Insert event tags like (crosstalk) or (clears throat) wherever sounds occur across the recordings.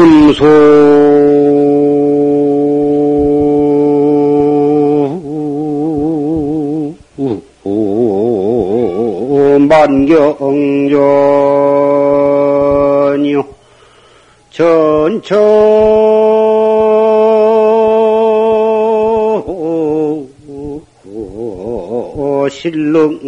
심소. 만경전요. 전처 실릉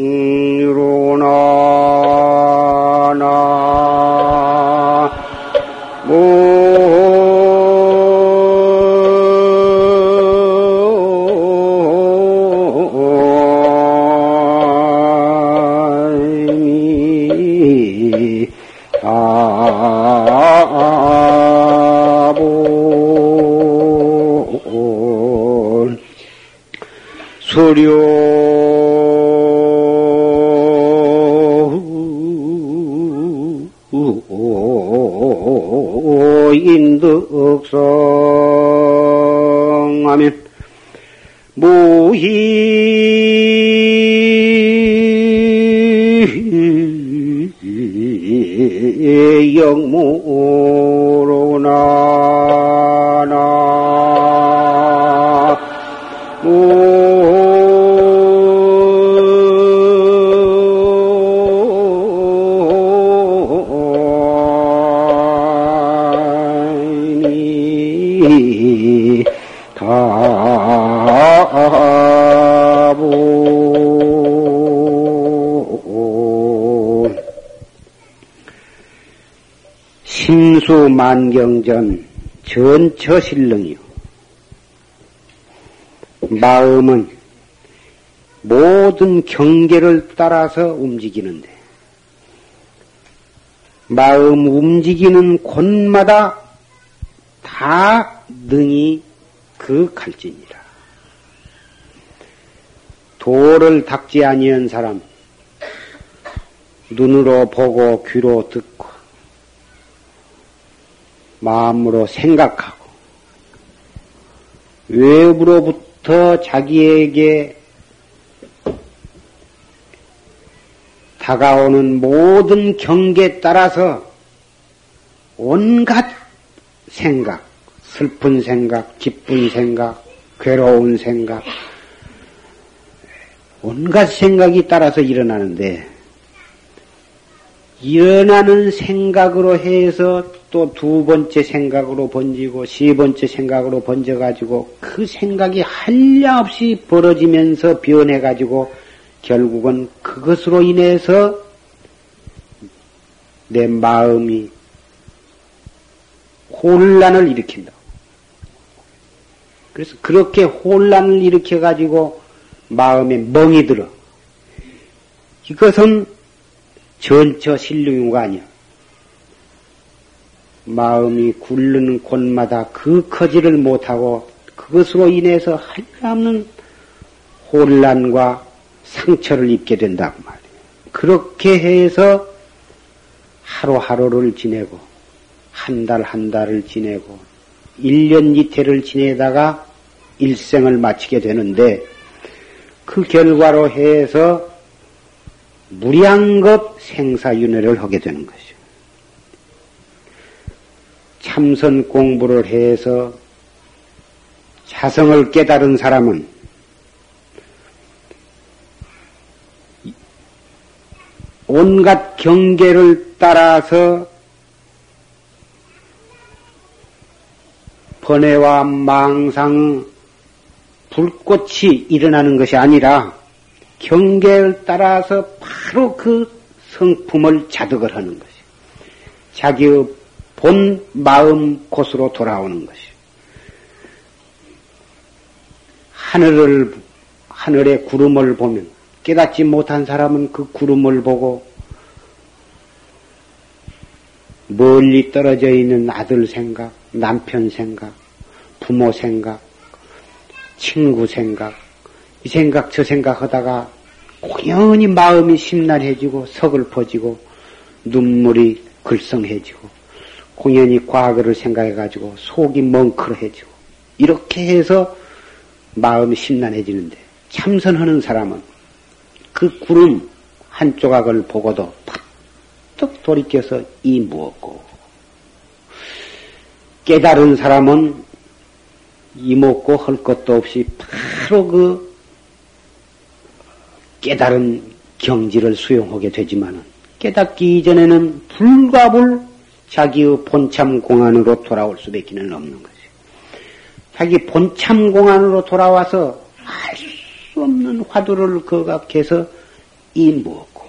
심수만경전 전처실릉이요. 마음은 모든 경계를 따라서 움직이는데, 마음 움직이는 곳마다 다 능히 그 갈진이라. 도를 닦지 아니한 사람, 눈으로 보고 귀로 듣고 마음으로 생각하고 외부로부터 자기에게 다가오는 모든 경계에 따라서 온갖 생각, 슬픈 생각, 기쁜 생각, 괴로운 생각, 온갖 생각이 따라서 일어나는데, 일어나는 생각으로 해서 또 두 번째 생각으로 번지고 세 번째 생각으로 번져 가지고 그 생각이 한량없이 벌어지면서 변해 가지고 결국은 그것으로 인해서 내 마음이 혼란을 일으킨다. 그래서 그렇게 혼란을 일으켜 가지고 마음에 멍이 들어. 이것은 전처 신뢰유가 아니야. 마음이 굴르는 곳마다 그 커지를 못하고 그것으로 인해서 한없는 혼란과 상처를 입게 된다고 말이에요. 그렇게 해서 하루하루를 지내고 한달한 달을 지내고 1년 이태를 지내다가 일생을 마치게 되는데 그 결과로 해서 무량겁 생사윤회를 하게 되는 것이요. 참선 공부를 해서 자성을 깨달은 사람은 온갖 경계를 따라서 번뇌와 망상, 불꽃이 일어나는 것이 아니라 경계를 따라서 바로 그 성품을 자득을 하는 것이. 자기의 본 마음 곳으로 돌아오는 것이 하늘을 하늘의 구름을 보면 깨닫지 못한 사람은 그 구름을 보고 멀리 떨어져 있는 아들 생각, 남편 생각, 부모 생각, 친구 생각, 이 생각 저 생각 하다가 공연히 마음이 심란해지고 서글퍼지고 눈물이 글썽해지고 공연히 과거를 생각해가지고 속이 멍크러해지고 이렇게 해서 마음이 심란해지는데 참선하는 사람은 그 구름 한 조각을 보고도 팍떡 돌이켜서 이 무엇고? 깨달은 사람은 이먹고 할 것도 없이 바로 그 깨달은 경지를 수용하게 되지만은 깨닫기 이전에는 불가불 자기의 본참 공안으로 돌아올 수밖에 없는 것이. 자기 본참 공안으로 돌아와서 알 수 없는 화두를 거각해서 이 무엇고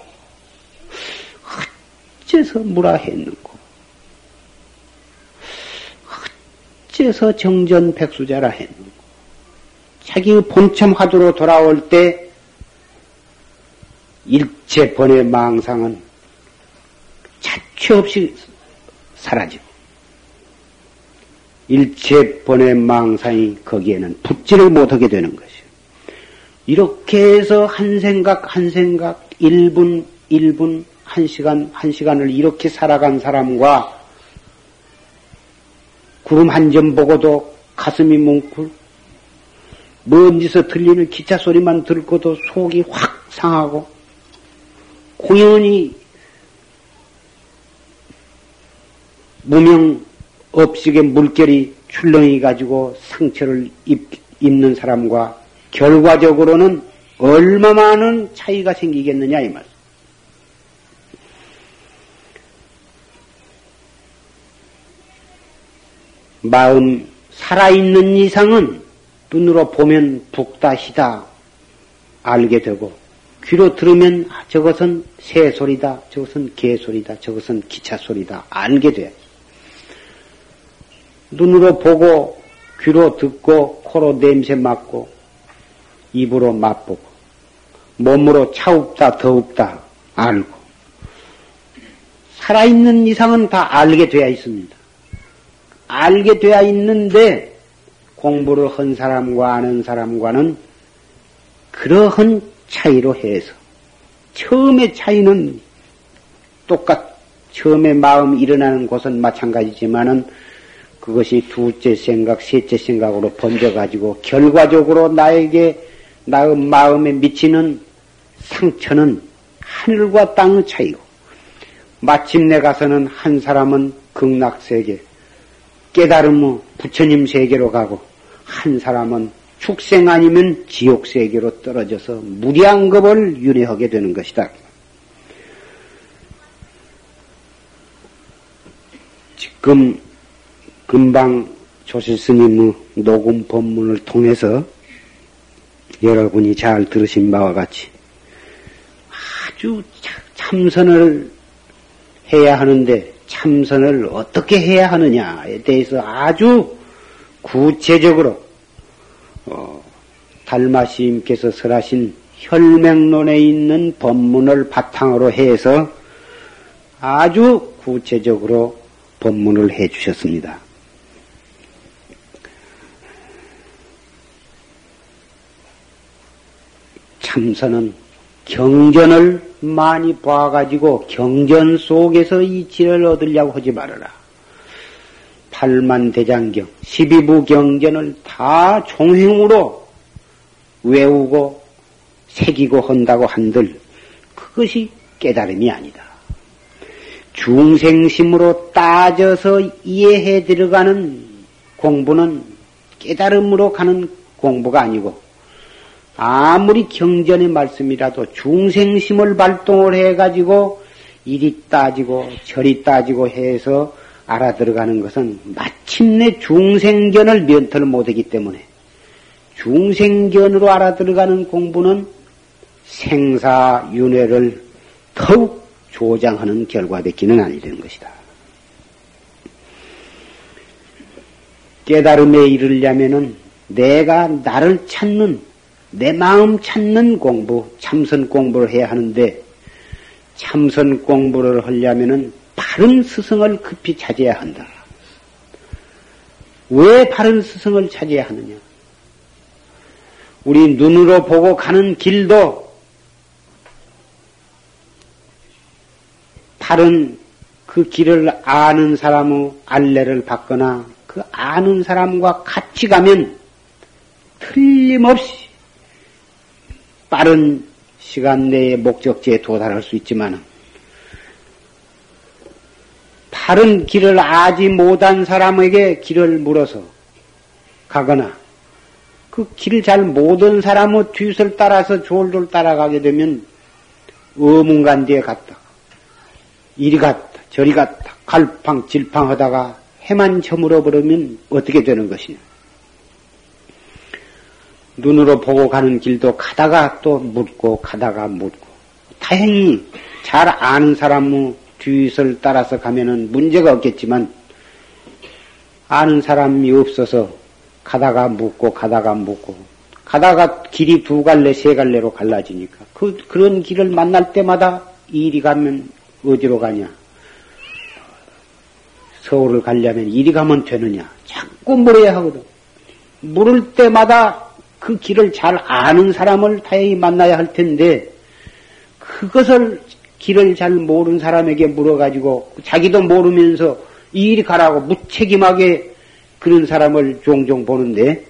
어째서 무라했는고 어째서 정전 백수자라 했는고 자기의 본참 화두로 돌아올 때 일체 번의 망상은 자취 없이 사라지고 일체 번의 망상이 거기에는 붙지를 못하게 되는 것이요. 이렇게 해서 한 생각 한 생각 1분 1분 1시간 1시간을 이렇게 살아간 사람과 구름 한 점 보고도 가슴이 뭉클 먼지서 들리는 기차 소리만 듣고도 속이 확 상하고 공연히 무명 업식의 물결이 출렁이 가지고 상처를 입, 입는 사람과 결과적으로는 얼마 많은 차이가 생기겠느냐 이 말. 마음 살아있는 이상은 눈으로 보면 북다시다 알게 되고 귀로 들으면 아, 저것은 새 소리다, 저것은 개 소리다, 저것은 기차 소리다 알게 돼. 눈으로 보고 귀로 듣고 코로 냄새 맡고 입으로 맛보고 몸으로 차웁다 더웁다 알고 살아있는 이상은 다 알게 되어 있습니다. 알게 되어 있는데 공부를 한 사람과 아는 사람과는 그러한 차이로 해서 처음의 차이는 똑같 처음에 마음 일어나는 곳은 마찬가지지만은 그것이 둘째 생각, 셋째 생각으로 번져가지고 결과적으로 나에게 나의 마음에 미치는 상처는 하늘과 땅의 차이고 마침내 가서는 한 사람은 극락 세계, 깨달음의 부처님 세계로 가고 한 사람은 축생 아니면 지옥 세계로 떨어져서 무량겁을 유래하게 되는 것이다. 지금 금방 조실스님의 녹음 법문을 통해서 여러분이 잘 들으신 바와 같이 아주 참선을 해야 하는데 참선을 어떻게 해야 하느냐에 대해서 아주 구체적으로 어, 달마시님께서 설하신 혈맹론에 있는 법문을 바탕으로 해서 아주 구체적으로 법문을 해 주셨습니다. 참선은 경전을 많이 봐가지고 경전 속에서 이치를 얻으려고 하지 말아라. 팔만대장경, 12부 경전을 다 종행으로 외우고 새기고 한다고 한들 그것이 깨달음이 아니다. 중생심으로 따져서 이해해 들어가는 공부는 깨달음으로 가는 공부가 아니고 아무리 경전의 말씀이라도 중생심을 발동을 해가지고 이리 따지고 저리 따지고 해서 알아들어가는 것은 마침내 중생견을 면터를 못하기 때문에 중생견으로 알아들어가는 공부는 생사윤회를 더욱 조장하는 결과밖기는 아니되는 것이다. 깨달음에 이르려면은 내가 나를 찾는 내 마음 찾는 공부, 참선 공부를 해야 하는데 참선 공부를 하려면은 바른 스승을 급히 찾아야 한다. 왜 바른 스승을 찾아야 하느냐? 우리 눈으로 보고 가는 길도 바른 그 길을 아는 사람의 알레를 받거나 그 아는 사람과 같이 가면 틀림없이 빠른 시간 내에 목적지에 도달할 수 있지만 바른 길을 아지 못한 사람에게 길을 물어서 가거나 그 길을 잘 모든 사람의 뒤를 따라서 졸졸 따라가게 되면 어문간디에 갔다 이리 갔다 저리 갔다 갈팡질팡 하다가 해만 저물어 버리면 어떻게 되는 것이냐 눈으로 보고 가는 길도 가다가 또 묻고 가다가 묻고. 다행히 잘 아는 사람의 뒤를 따라서 가면은 문제가 없겠지만 아는 사람이 없어서 가다가 묻고 가다가 묻고 가다가 길이 두 갈래 세 갈래로 갈라지니까 그 그런 길을 만날 때마다 이리 가면 어디로 가냐? 서울을 가려면 이리 가면 되느냐? 자꾸 물어야 하거든. 물을 때마다 그 길을 잘 아는 사람을 다행히 만나야 할 텐데 그것을 길을 잘 모르는 사람에게 물어가지고 자기도 모르면서 이리 가라고 무책임하게 그런 사람을 종종 보는데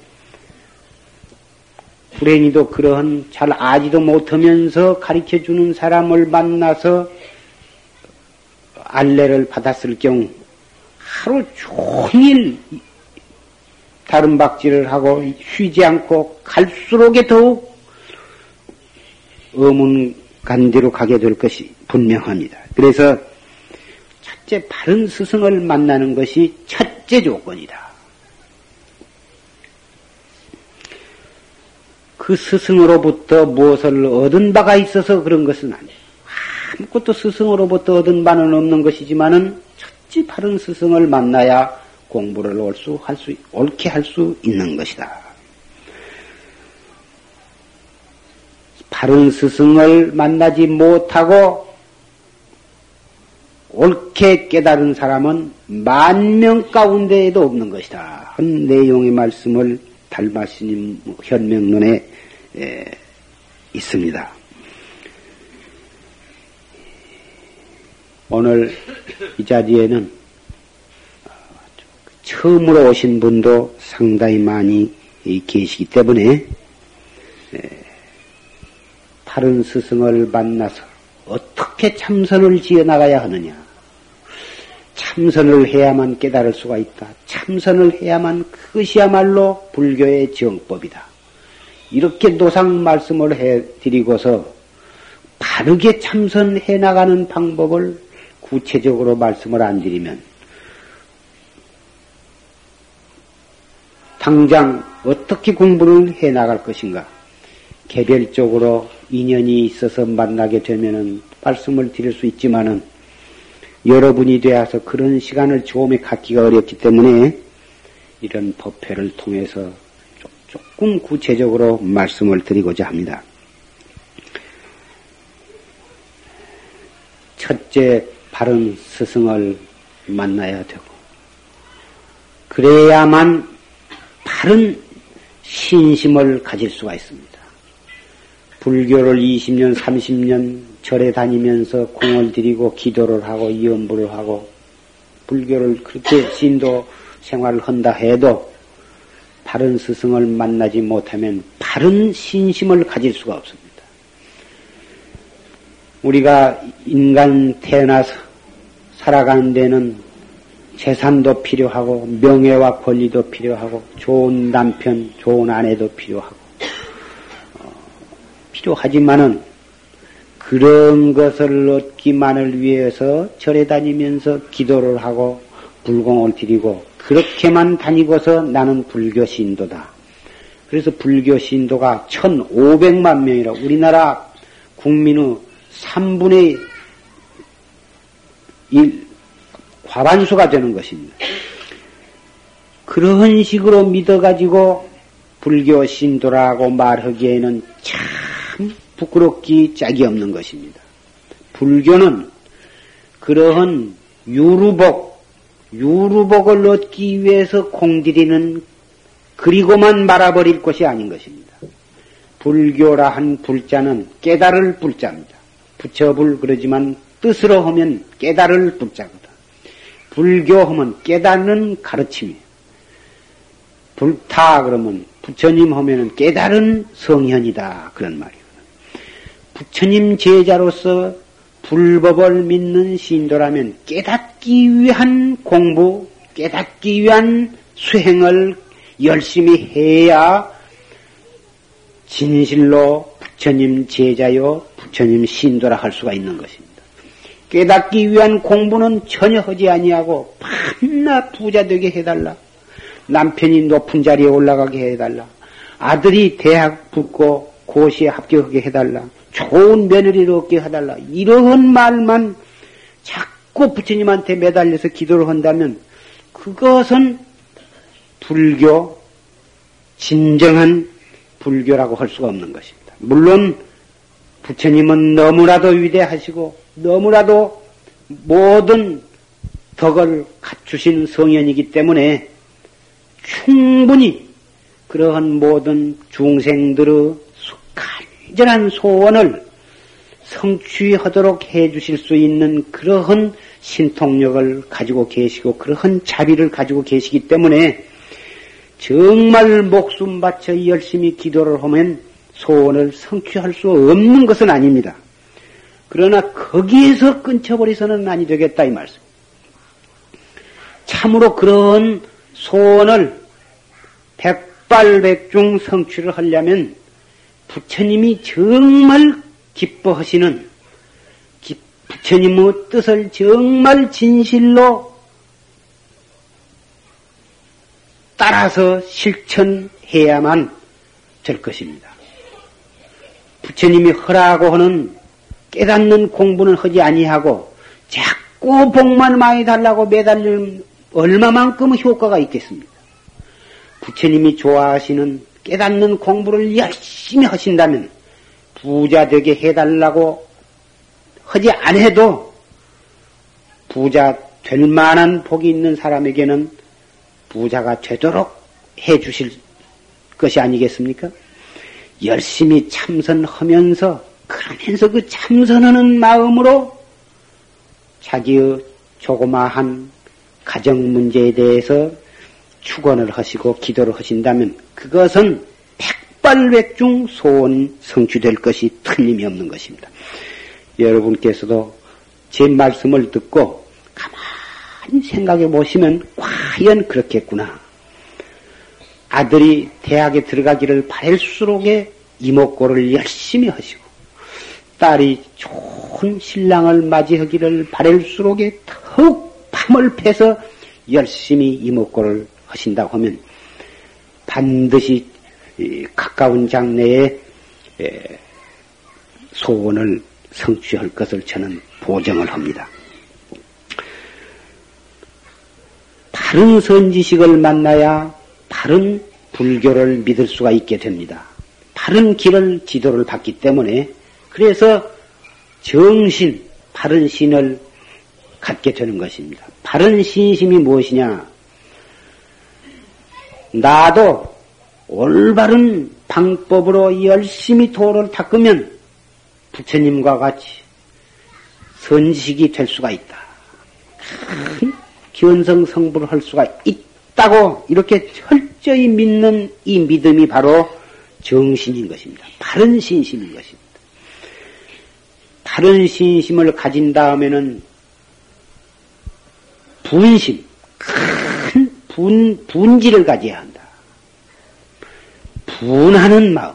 불행히도 그러한 잘 아지도 못하면서 가르쳐 주는 사람을 만나서 안내를 받았을 경우 하루 종일 다른 박질을 하고 쉬지 않고 갈수록에 더욱 어문간대로 가게 될 것이 분명합니다. 그래서 첫째 바른 스승을 만나는 것이 첫째 조건이다. 그 스승으로부터 무엇을 얻은 바가 있어서 그런 것은 아니에요. 아무것도 스승으로부터 얻은 바는 없는 것이지만은 첫째 바른 스승을 만나야 공부를 올 수, 할 수, 옳게 할 수 있는 것이다. 바른 스승을 만나지 못하고 옳게 깨달은 사람은 만 명 가운데에도 없는 것이다. 한 내용의 말씀을 달마스님 현명론에 있습니다. 오늘 이 자리에는 처음으로 오신 분도 상당히 많이 계시기 때문에 바른 스승을 만나서 어떻게 참선을 지어 나가야 하느냐. 참선을 해야만 깨달을 수가 있다. 참선을 해야만 그것이야말로 불교의 정법이다. 이렇게 노상 말씀을 해 드리고서 바르게 참선해 나가는 방법을 구체적으로 말씀을 안 드리면 당장 어떻게 공부를 해 나갈 것인가? 개별적으로 인연이 있어서 만나게 되면은 말씀을 드릴 수 있지만은 여러분이 되어서 그런 시간을 조금에 갖기가 어렵기 때문에 이런 법회를 통해서 조금 구체적으로 말씀을 드리고자 합니다. 첫째, 바른 스승을 만나야 되고, 그래야만 바른 신심을 가질 수가 있습니다. 불교를 20년, 30년 절에 다니면서 공을 들이고 기도를 하고 이연부를 하고 불교를 그렇게 신도 생활을 한다 해도 바른 스승을 만나지 못하면 바른 신심을 가질 수가 없습니다. 우리가 인간 태어나서 살아가는 데는 재산도 필요하고 명예와 권리도 필요하고 좋은 남편, 좋은 아내도 필요하고 필요하지만은 그런 것을 얻기만을 위해서 절에 다니면서 기도를 하고 불공을 드리고 그렇게만 다니고서 나는 불교 신도다. 그래서 불교 신도가 1,500만 명이라 우리나라 국민의 3분의 1 과반수가 되는 것입니다. 그런 식으로 믿어가지고 불교 신도라고 말하기에는 참 부끄럽기 짝이 없는 것입니다. 불교는 그러한 유루복, 유루복을 얻기 위해서 공들이는 그리고만 말아버릴 것이 아닌 것입니다. 불교라 한 불자는 깨달을 불자입니다. 부처불 그러지만 뜻으로 하면 깨달을 불자거든. 불교하면 깨닫는 가르침이에요. 불타 그러면 부처님 하면은 깨달은 성현이다 그런 말이에요. 부처님 제자로서 불법을 믿는 신도라면 깨닫기 위한 공부, 깨닫기 위한 수행을 열심히 해야 진실로 부처님 제자요, 부처님 신도라 할 수가 있는 것입니다. 깨닫기 위한 공부는 전혀 하지 아니하고 밤낮 부자 되게 해달라. 남편이 높은 자리에 올라가게 해달라. 아들이 대학 붙고 고시에 합격하게 해달라. 좋은 며느리를 얻게 해달라. 이런 말만 자꾸 부처님한테 매달려서 기도를 한다면 그것은 불교, 진정한 불교라고 할 수가 없는 것입니다. 물론 부처님은 너무나도 위대하시고 너무나도 모든 덕을 갖추신 성현이기 때문에 충분히 그러한 모든 중생들의 간절한 소원을 성취하도록 해 주실 수 있는 그러한 신통력을 가지고 계시고 그러한 자비를 가지고 계시기 때문에 정말 목숨 바쳐 열심히 기도를 하면 소원을 성취할 수 없는 것은 아닙니다. 그러나 거기에서 끊쳐버리서는 아니 되겠다 이 말씀. 참으로 그런 소원을 백발백중 성취를 하려면 부처님이 정말 기뻐하시는 부처님의 뜻을 정말 진실로 따라서 실천해야만 될 것입니다. 부처님이 허라고 하는 깨닫는 공부는 하지 아니하고 자꾸 복만 많이 달라고 매달리면 얼마만큼 효과가 있겠습니까? 부처님이 좋아하시는 깨닫는 공부를 열심히 하신다면 부자 되게 해달라고 하지 않아도 부자 될 만한 복이 있는 사람에게는 부자가 되도록 해 주실 것이 아니겠습니까? 열심히 참선하면서 그러면서 그 참선하는 마음으로 자기의 조그마한 가정 문제에 대해서 축원을 하시고 기도를 하신다면 그것은 백발백중 소원 성취될 것이 틀림이 없는 것입니다. 여러분께서도 제 말씀을 듣고 가만히 생각해 보시면 과연 그렇겠구나. 아들이 대학에 들어가기를 바랄수록에 이목고를 열심히 하시고 딸이 좋은 신랑을 맞이하기를 바랄수록에 더욱 밤을 패서 열심히 이목고를 하신다고 하면 반드시 가까운 장래에 소원을 성취할 것을 저는 보정을 합니다. 바른 선지식을 만나야 바른 불교를 믿을 수가 있게 됩니다. 바른 길을 지도를 받기 때문에 그래서 정신, 바른 신을 갖게 되는 것입니다. 바른 신심이 무엇이냐? 나도 올바른 방법으로 열심히 도를 닦으면 부처님과 같이 선식이 될 수가 있다. 큰 견성 성불을 할 수가 있다고 이렇게 철저히 믿는 이 믿음이 바로 정신인 것입니다. 바른 신심인 것입니다. 바른 신심을 가진 다음에는 분심, 큰 분, 분지를 가져야 한다. 분하는 마음.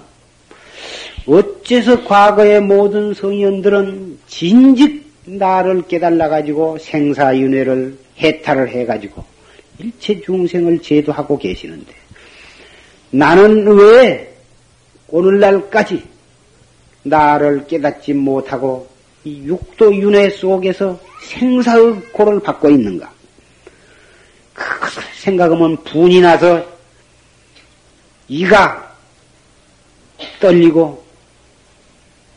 어째서 과거의 모든 성현들은 진즉 나를 깨달아가지고 생사윤회를 해탈을 해가지고 일체 중생을 제도하고 계시는데 나는 왜 오늘날까지 나를 깨닫지 못하고 이 육도 윤회 속에서 생사의 고를 받고 있는가? 그것을 생각하면 분이 나서 이가 떨리고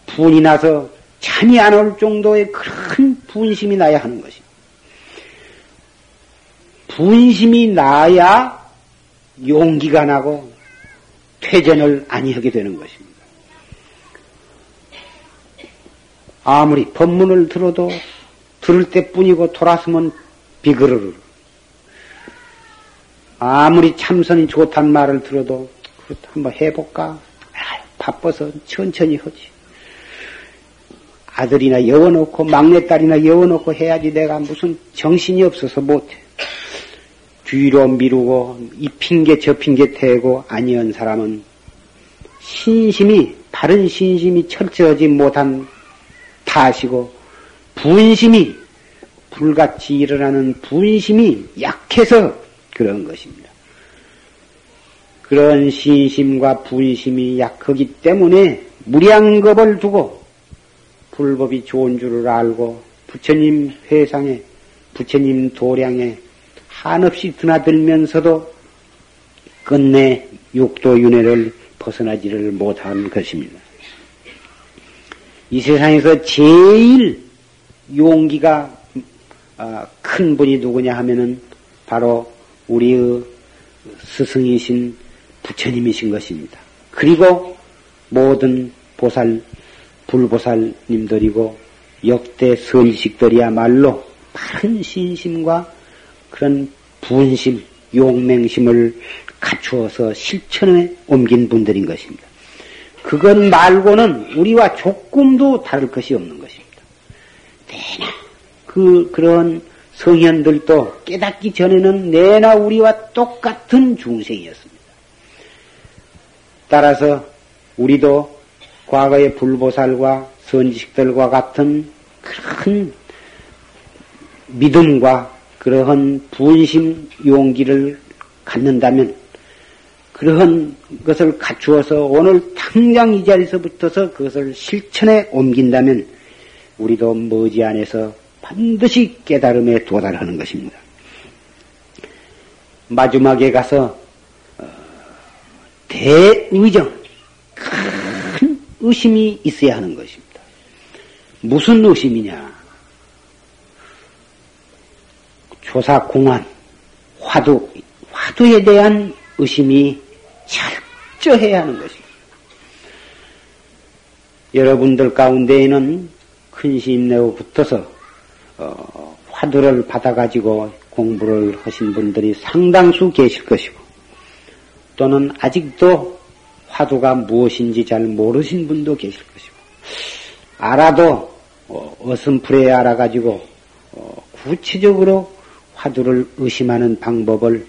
분이 나서 잠이 안 올 정도의 큰 분심이 나야 하는 것입니다. 분심이 나야 용기가 나고 퇴전을 아니하게 되는 것입니다. 아무리 법문을 들어도 들을 때뿐이고 돌아서면 비그르르. 아무리 참선이 좋단 말을 들어도 한번 해볼까? 바빠서 천천히 하지. 아들이나 여워놓고 막내딸이나 여워놓고 해야지 내가 무슨 정신이 없어서 못해. 뒤로 미루고 이 핑계 저 핑계 대고 아니한 사람은 신심이 바른 신심이 철저하지 못한 탓이고 분심이 불같이 일어나는 분심이 약해서 그런 것입니다. 그런 신심과 분심이 약하기 때문에 무량겁을 두고 불법이 좋은 줄을 알고 부처님 회상에 부처님 도량에 한없이 드나들면서도 끝내 육도 윤회를 벗어나지를 못한 것입니다. 이 세상에서 제일 용기가 아, 큰 분이 누구냐 하면은 바로 우리의 스승이신 부처님이신 것입니다. 그리고 모든 보살, 불보살님들이고 역대 선식들이야말로 바른 신심과 그런 분심, 용맹심을 갖추어서 실천에 옮긴 분들인 것입니다. 그것 말고는 우리와 조금도 다를 것이 없는 것입니다. 내나 그 그런 성현들도 깨닫기 전에는 내나 우리와 똑같은 중생이었습니다. 따라서 우리도 과거의 불보살과 선지식들과 같은 큰 믿음과 그러한 분심 용기를 갖는다면 그러한 것을 갖추어서 오늘 당장 이 자리에서부터서 그것을 실천에 옮긴다면 우리도 머지않아서 반드시 깨달음에 도달하는 것입니다. 마지막에 가서 어, 대의정 큰 의심이 있어야 하는 것입니다. 무슨 의심이냐? 조사 공안, 화두, 화두에 대한 의심이 철저해야 하는 것입니다. 여러분들 가운데에는 큰심 내고 붙어서 어, 화두를 받아가지고 공부를 하신 분들이 상당수 계실 것이고 또는 아직도 화두가 무엇인지 잘 모르신 분도 계실 것이고 알아도 어, 어슴풀에 알아가지고 어, 구체적으로 화두를 의심하는 방법을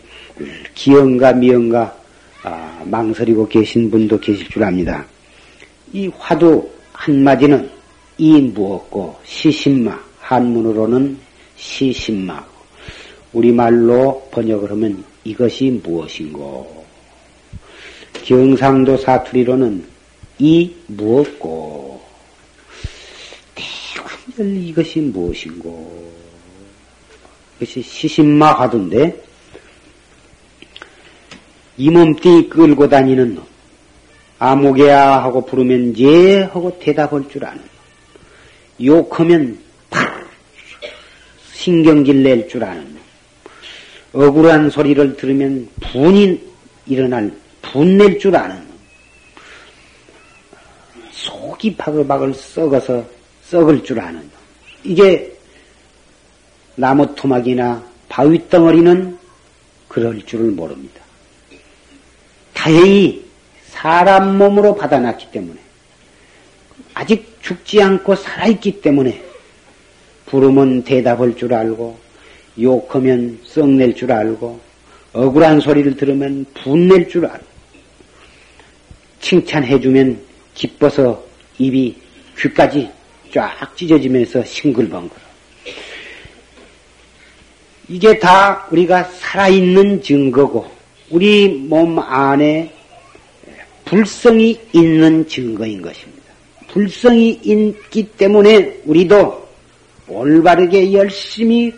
기영과 미영과 아, 망설이고 계신 분도 계실 줄 압니다. 이 화두 한마디는 이 무엇고 시신마 한문으로는 시신마 우리말로 번역을 하면 이것이 무엇인고. 경상도 사투리로는 이 무엇고. 대관절 이것이 무엇인고. 그것이 시신마 하던데 이 몸띠 끌고 다니는 놈. 아무개야 하고 부르면 예 하고 대답할 줄 아는 놈. 욕하면 팍! 신경질 낼 줄 아는 놈. 억울한 소리를 들으면 분이 일어날 분낼 줄 아는 놈. 속이 바글바글 썩어서 썩을 줄 아는 놈. 이게 나무 토막이나 바위 덩어리는 그럴 줄을 모릅니다. 다행히 사람 몸으로 받아놨기 때문에 아직 죽지 않고 살아있기 때문에 부르면 대답할 줄 알고 욕하면 썩낼 줄 알고 억울한 소리를 들으면 분낼 줄 알고 칭찬해주면 기뻐서 입이 귀까지 쫙 찢어지면서 싱글벙글. 이게 다 우리가 살아있는 증거고 우리 몸 안에 불성이 있는 증거인 것입니다. 불성이 있기 때문에 우리도 올바르게 열심히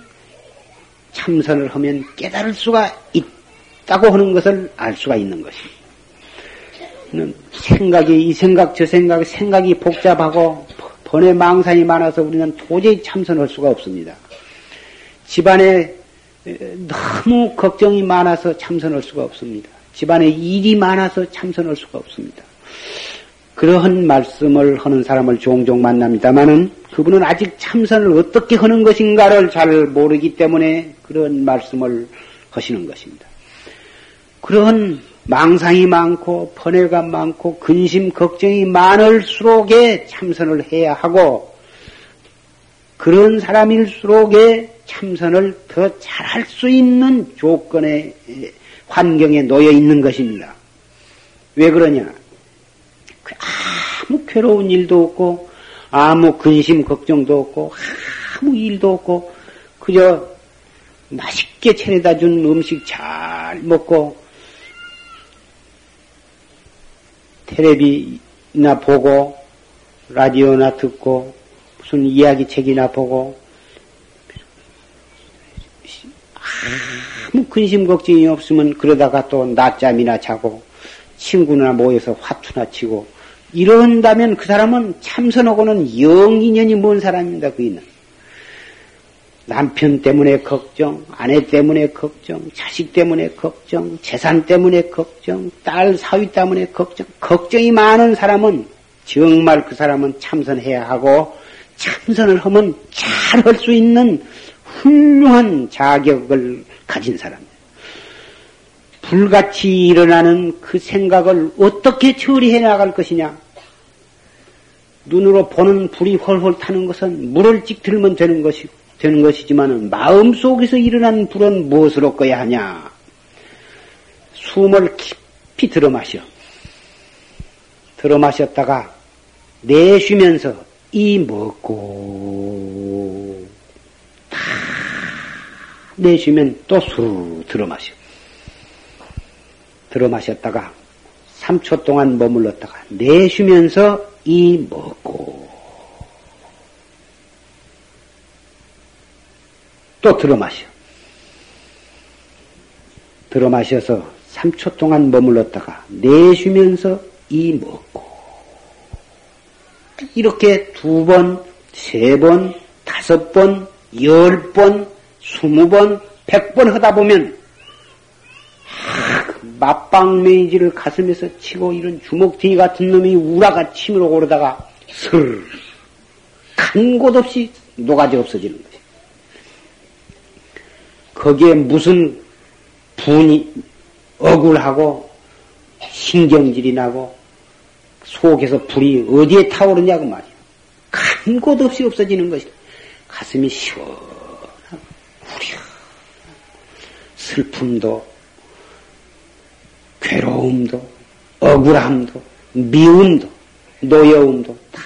참선을 하면 깨달을 수가 있다고 하는 것을 알 수가 있는 것입니다. 생각이 이 생각 저 생각 생각이 복잡하고 번외 망상이 많아서 우리는 도저히 참선할 수가 없습니다. 집안에 너무 걱정이 많아서 참선할 수가 없습니다. 집안에 일이 많아서 참선할 수가 없습니다. 그러한 말씀을 하는 사람을 종종 만납니다만은 그분은 아직 참선을 어떻게 하는 것인가를 잘 모르기 때문에 그런 말씀을 하시는 것입니다. 그런 망상이 많고 번뇌가 많고 근심 걱정이 많을수록에 참선을 해야 하고 그런 사람일수록에 참선을 더 잘할 수 있는 조건의 환경에 놓여 있는 것입니다. 왜 그러냐? 아무 괴로운 일도 없고, 아무 근심 걱정도 없고, 아무 일도 없고, 그저 맛있게 차려다 준 음식 잘 먹고, 텔레비나 보고, 라디오나 듣고, 무슨 이야기 책이나 보고, 아무 근심 걱정이 없으면 그러다가 또 낮잠이나 자고, 친구나 모여서 화투나 치고, 이런다면 그 사람은 참선하고는 영 인연이 먼 사람입니다, 그이는. 남편 때문에 걱정, 아내 때문에 걱정, 자식 때문에 걱정, 재산 때문에 걱정, 딸 사위 때문에 걱정, 걱정이 많은 사람은 정말 그 사람은 참선해야 하고 참선을 하면 잘 할 수 있는 훌륭한 자격을 가진 사람입니다. 불같이 일어나는 그 생각을 어떻게 처리해 나갈 것이냐? 눈으로 보는 불이 훨훨 타는 것은 물을 찍 들면 되는 것이고, 되는 것이지만 마음 속에서 일어난 불은 무엇으로 꺼야 하냐? 숨을 깊이 들어 마셔. 들어 마셨다가 내쉬면서 이 먹고 다 내쉬면 또수 들어 마셔. 들어 마셨다가 3초 동안 머물렀다가 내쉬면서 이 먹고 또 들어 마셔. 들어 마셔서 3초 동안 머물렀다가 내쉬면서 이 먹고 이렇게 두 번, 세 번, 다섯 번, 열 번, 스무 번, 백 번 하다 보면 맞방 메이지를 가슴에서 치고 이런 주먹튀 같은 놈이 우라가 침으로 오르다가 슬, 간곳 없이 녹아져 없어지는 거지. 거기에 무슨 분이 억울하고 신경질이 나고 속에서 불이 어디에 타오르냐고 말이야. 간곳 없이 없어지는 것이 가슴이 후려 슬픔도 괴로움도 억울함도 미움도 노여움도 다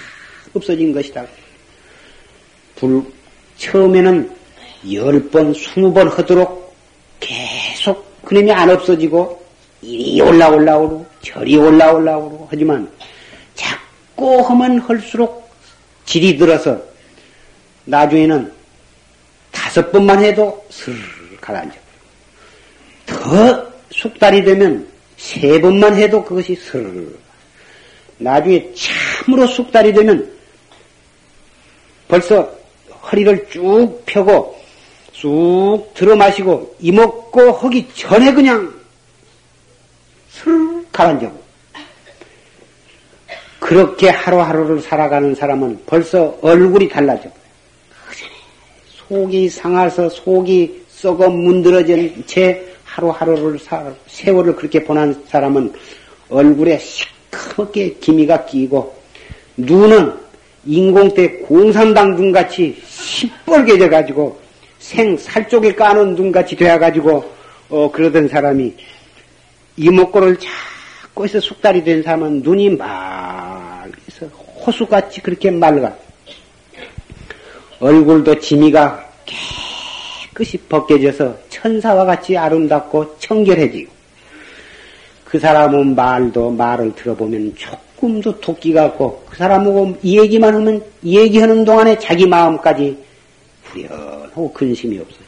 없어진 것이다. 불 처음에는 열 번, 스무 번 하도록 계속 그놈이 안 없어지고 이리 올라올라오고 저리 올라올라오고 하지만 자꾸 하면 할수록 질이 들어서 나중에는 다섯 번만 해도 슬 가라앉아. 더 숙달이 되면 세 번만 해도 그것이 슬. 나중에 참으로 숙달이 되면 벌써 허리를 쭉 펴고 쑥 들어 마시고 이먹고 하기 전에 그냥 슬 가라앉아. 그렇게 하루하루를 살아가는 사람은 벌써 얼굴이 달라져. 속이 상해서 속이 썩어 문드러진 채 하루하루를 사, 세월을 그렇게 보낸 사람은 얼굴에 시커멓게 기미가 끼고 눈은 인공 때 공산당 눈같이 시뻘게 져가지고 생살 쪽에 까는 눈같이 되어가지고 어 그러던 사람이 이목구를 자꾸 해서 숙달이 된 사람은 눈이 맑해서 호수같이 그렇게 맑아 얼굴도 지미가 깨끗이 벗겨져서 천사와 같이 아름답고 청결해지고 그 사람은 말도 말을 들어보면 조금도 토끼 같고 그 사람하고 얘기만 하면 얘기하는 동안에 자기 마음까지 후련하고 근심이 없어져.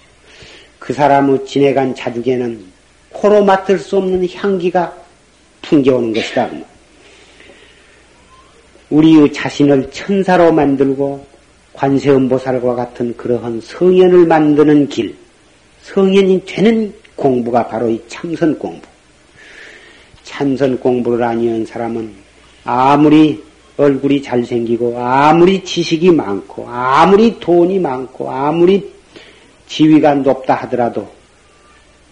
그 사람의 지내간 자죽에는 코로 맡을 수 없는 향기가 풍겨오는 것이다. 우리의 자신을 천사로 만들고 관세음보살과 같은 그러한 성현을 만드는 길, 성현이 되는 공부가 바로 이 참선 공부. 참선 공부를 아니한 사람은 아무리 얼굴이 잘생기고, 아무리 지식이 많고, 아무리 돈이 많고, 아무리 지위가 높다 하더라도,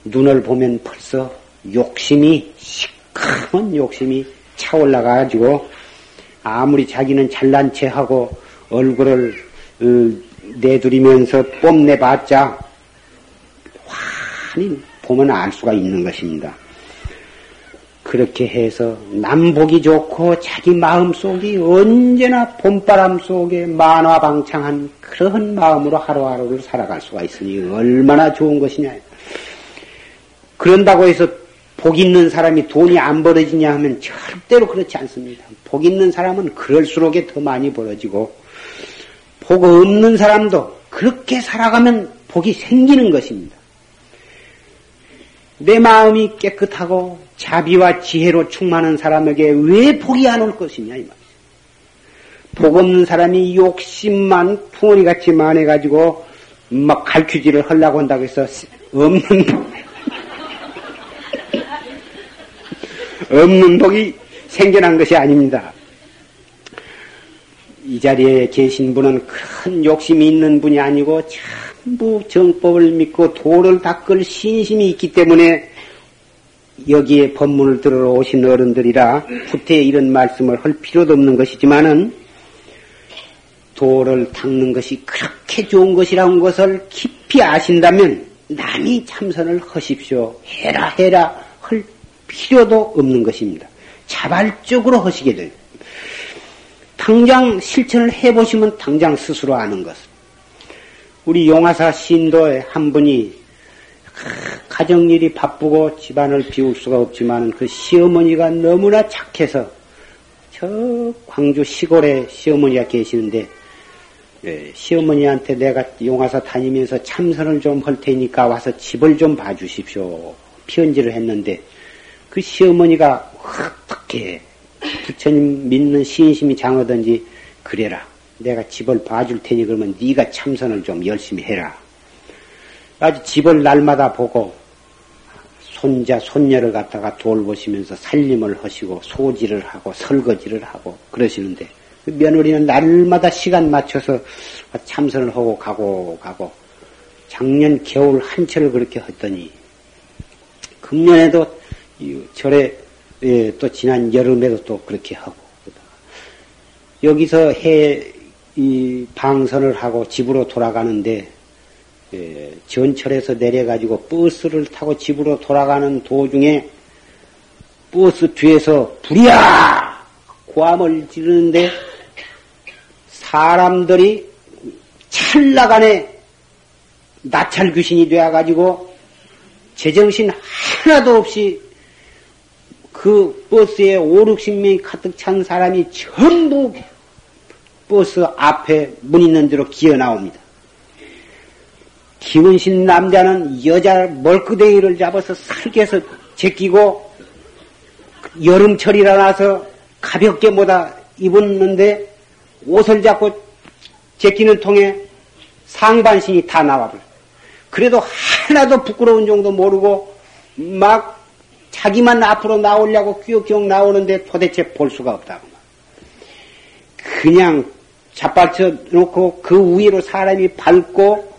눈을 보면 벌써 욕심이, 시커먼 욕심이 차올라가지고, 아무리 자기는 잘난 체 하고, 얼굴을 어, 내두리면서 뽐내봤자 환히 보면 알 수가 있는 것입니다. 그렇게 해서 남복이 좋고 자기 마음 속이 언제나 봄바람 속에 만화방창한 그런 마음으로 하루하루를 살아갈 수가 있으니 얼마나 좋은 것이냐. 그런다고 해서 복 있는 사람이 돈이 안 벌어지냐 하면 절대로 그렇지 않습니다. 복 있는 사람은 그럴수록에 더 많이 벌어지고 복 없는 사람도 그렇게 살아가면 복이 생기는 것입니다. 내 마음이 깨끗하고 자비와 지혜로 충만한 사람에게 왜 복이 안 올 것이냐 이 말이죠. 복 없는 사람이 욕심만 풍어리 같이 많아가지고 막 갈퀴질을 하려고 한다고 해서 없는 (laughs) 없는 복이 생겨난 것이 아닙니다. 이 자리에 계신 분은 큰 욕심이 있는 분이 아니고 전부 정법을 믿고 도를 닦을 신심이 있기 때문에 여기에 법문을 들으러 오신 어른들이라 후퇴에 이런 말씀을 할 필요도 없는 것이지만은 도를 닦는 것이 그렇게 좋은 것이라는 것을 깊이 아신다면 남이 참선을 하십시오. 해라 해라 할 필요도 없는 것입니다. 자발적으로 하시게 돼요. 당장 실천을 해보시면 당장 스스로 아는 것. 우리 용화사 신도의 한 분이 가정일이 바쁘고 집안을 비울 수가 없지만 그 시어머니가 너무나 착해서 저 광주 시골에 시어머니가 계시는데 예, 시어머니한테 내가 용화사 다니면서 참선을 좀 할 테니까 와서 집을 좀 봐주십시오. 편지를 했는데 그 시어머니가 어떻게 부처님 믿는 신심이 장하든지 그래라. 내가 집을 봐줄 테니 그러면 네가 참선을 좀 열심히 해라. 아주 집을 날마다 보고 손자 손녀를 갖다가 돌보시면서 살림을 하시고 소지를 하고 설거지를 하고 그러시는데 그 며느리는 날마다 시간 맞춰서 참선을 하고 가고 가고 작년 겨울 한철을 그렇게 했더니 금년에도 절에 예, 또 지난 여름에도 또 그렇게 하고 여기서 해 이 방선을 하고 집으로 돌아가는데 예, 전철에서 내려가지고 버스를 타고 집으로 돌아가는 도중에 버스 뒤에서 불이야! 고함을 지르는데 사람들이 찰나간에 나찰 귀신이 되어가지고 제정신 하나도 없이 그 버스에 5, 60명이 가득 찬 사람이 전부 버스 앞에 문 있는 대로 기어 나옵니다. 기운신 남자는 여자 멀끄댕이를 잡아서 살게서 제끼고 여름철이라 나서 가볍게 뭐다 입었는데 옷을 잡고 제끼는 통에 상반신이 다 나와버려. 그래도 하나도 부끄러운 정도 모르고 막 자기만 앞으로 나오려고 끼역끼역 나오는데 도대체 볼 수가 없다고. 그냥 자빠쳐 놓고 그 위로 사람이 밟고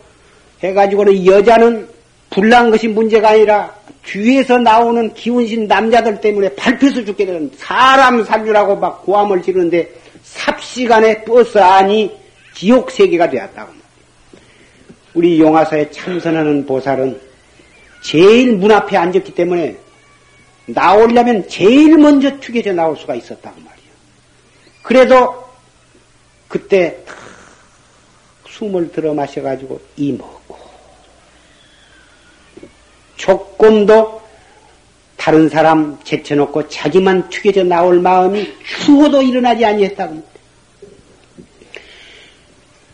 해가지고는 여자는 불난 것이 문제가 아니라 뒤에서 나오는 기운신 남자들 때문에 밟혀서 죽게 되는 사람 살려라고 막 고함을 지르는데 삽시간에 버스 안이 지옥 세계가 되었다고. 우리 용화사에 참선하는 보살은 제일 문 앞에 앉았기 때문에 나오려면 제일 먼저 튀겨져 나올 수가 있었다고 말이야. 그래도 그때 숨을 들어 마셔가지고 이 먹고 조금도 다른 사람 제쳐놓고 자기만 튀겨져 나올 마음이 추워도 일어나지 아니했다고.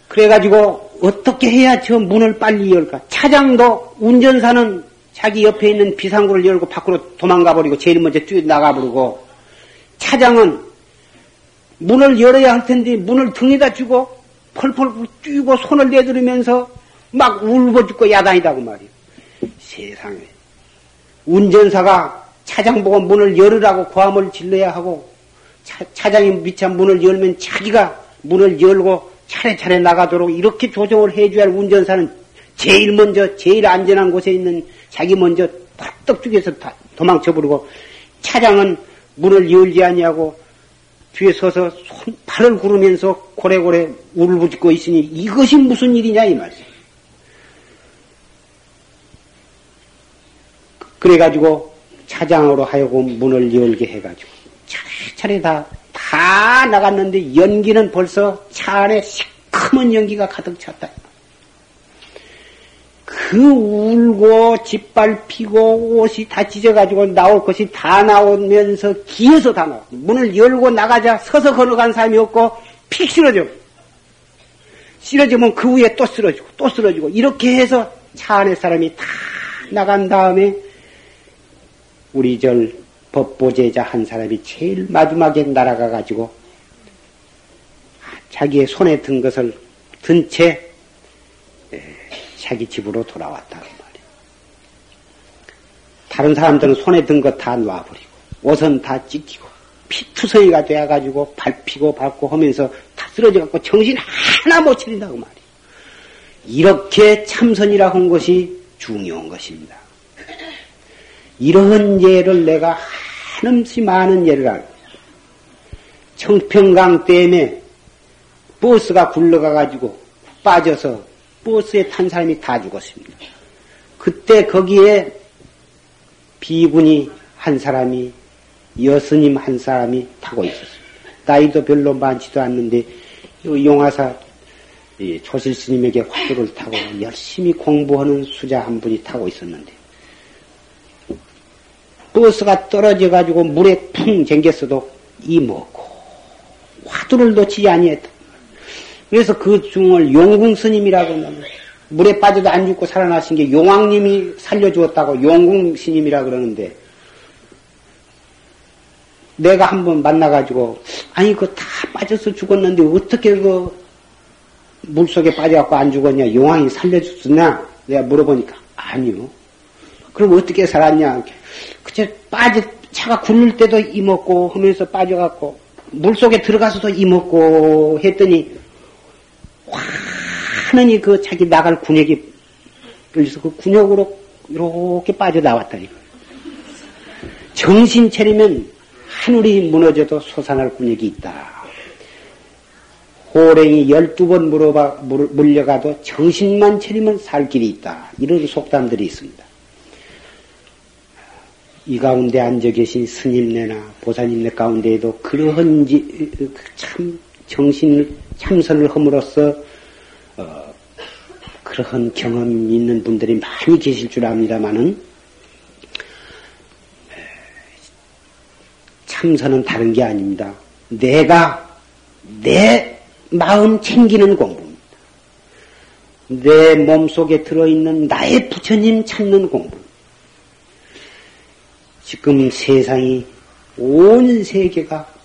그래가지고 어떻게 해야 저 문을 빨리 열까? 차장도 운전사는 자기 옆에 있는 비상구를 열고 밖으로 도망가 버리고 제일 먼저 뛰어 나가 버리고 차장은 문을 열어야 할 텐데 문을 등에다 주고 펄펄 뛰고 손을 내두르면서 막 울고 죽고 야단이다고 말이야. 세상에. 운전사가 차장 보고 문을 열으라고 고함을 질러야 하고 차, 장이 미처 문을 열면 자기가 문을 열고 차례차례 나가도록 이렇게 조정을 해줘야 할 운전사는 제일 먼저 제일 안전한 곳에 있는 자기 먼저 팍떡 죽여서 도망쳐 버리고 차장은 문을 열지 아니하고 뒤에 서서 손 말을 구르면서 고래고래 울부짖고 있으니 이것이 무슨 일이냐 이 말이야. 그래가지고 차장으로 하여금 문을 열게 해가지고 차례차례 다, 다 나갔는데 연기는 벌써 차 안에 시커먼 연기가 가득 찼다. 그 울고 짓밟히고 옷이 다 찢어가지고 나올 것이 다 나오면서 기어서 다 나와. 문을 열고 나가자 서서 걸어간 사람이 없고 픽 쓰러져. 쓰러지면 그 위에 또 쓰러지고 또 쓰러지고 이렇게 해서 차 안에 사람이 다 나간 다음에 우리 절 법보제자 한 사람이 제일 마지막에 날아가 가지고 자기의 손에 든 것을 든 채 자기 집으로 돌아왔다 그 말이야. 다른 사람들은 손에 든거다 놔버리고 옷은 다 찢기고 피투성이가 되어가지고 밟히고 밟고 하면서 다 쓰러져갖고 정신 하나 못 차린다고 그 말이야. 이렇게 참선이라 한 것이 중요한 것입니다. 이러한 예를 내가 한없이 많은 예를 알고 청평강 댐에 버스가 굴러가가지고 빠져서 버스에 탄 사람이 다 죽었습니다. 그때 거기에 비군이 한 사람이 여스님 한 사람이 타고 있었습니다. 나이도 별로 많지도 않는데 용화사 조실 스님에게 화두를 타고 열심히 공부하는 수자 한 분이 타고 있었는데 버스가 떨어져 가지고 물에 풍 쟁겼어도 이먹고 화두를 놓치지 아니했다. 그래서 그 중을 용궁 스님이라고 하는 물에 빠져도 안 죽고 살아나신 게 용왕님이 살려주었다고 용궁 스님이라 그러는데 내가 한번 만나가지고 아니 그거 다 빠져서 죽었는데 어떻게 그 물속에 빠져갖고 안 죽었냐? 용왕이 살려줬었냐 내가 물어보니까 아니요. 그럼 어떻게 살았냐? 그저 빠져 차가 굴릴 때도 이먹고 하면서 빠져갖고 물속에 들어가서도 이먹고 했더니 환하니 그 자기 나갈 군역이 그래서 그 군역으로 이렇게 빠져나왔다니. 정신 차리면 하늘이 무너져도 솟아날 군역이 있다. 호랭이 열두 번 물어봐, 물려가도 정신만 차리면 살 길이 있다. 이런 속담들이 있습니다. 이 가운데 앉아 계신 스님네나 보사님네 가운데에도 그러한 참 정신 참선을 함으로써 어, 그러한 경험이 있는 분들이 많이 계실 줄 압니다만은 참선은 다른 게 아닙니다. 내가 내 마음 챙기는 공부입니다. 내 몸속에 들어있는 나의 부처님 찾는 공부. 지금 세상이 온 세계가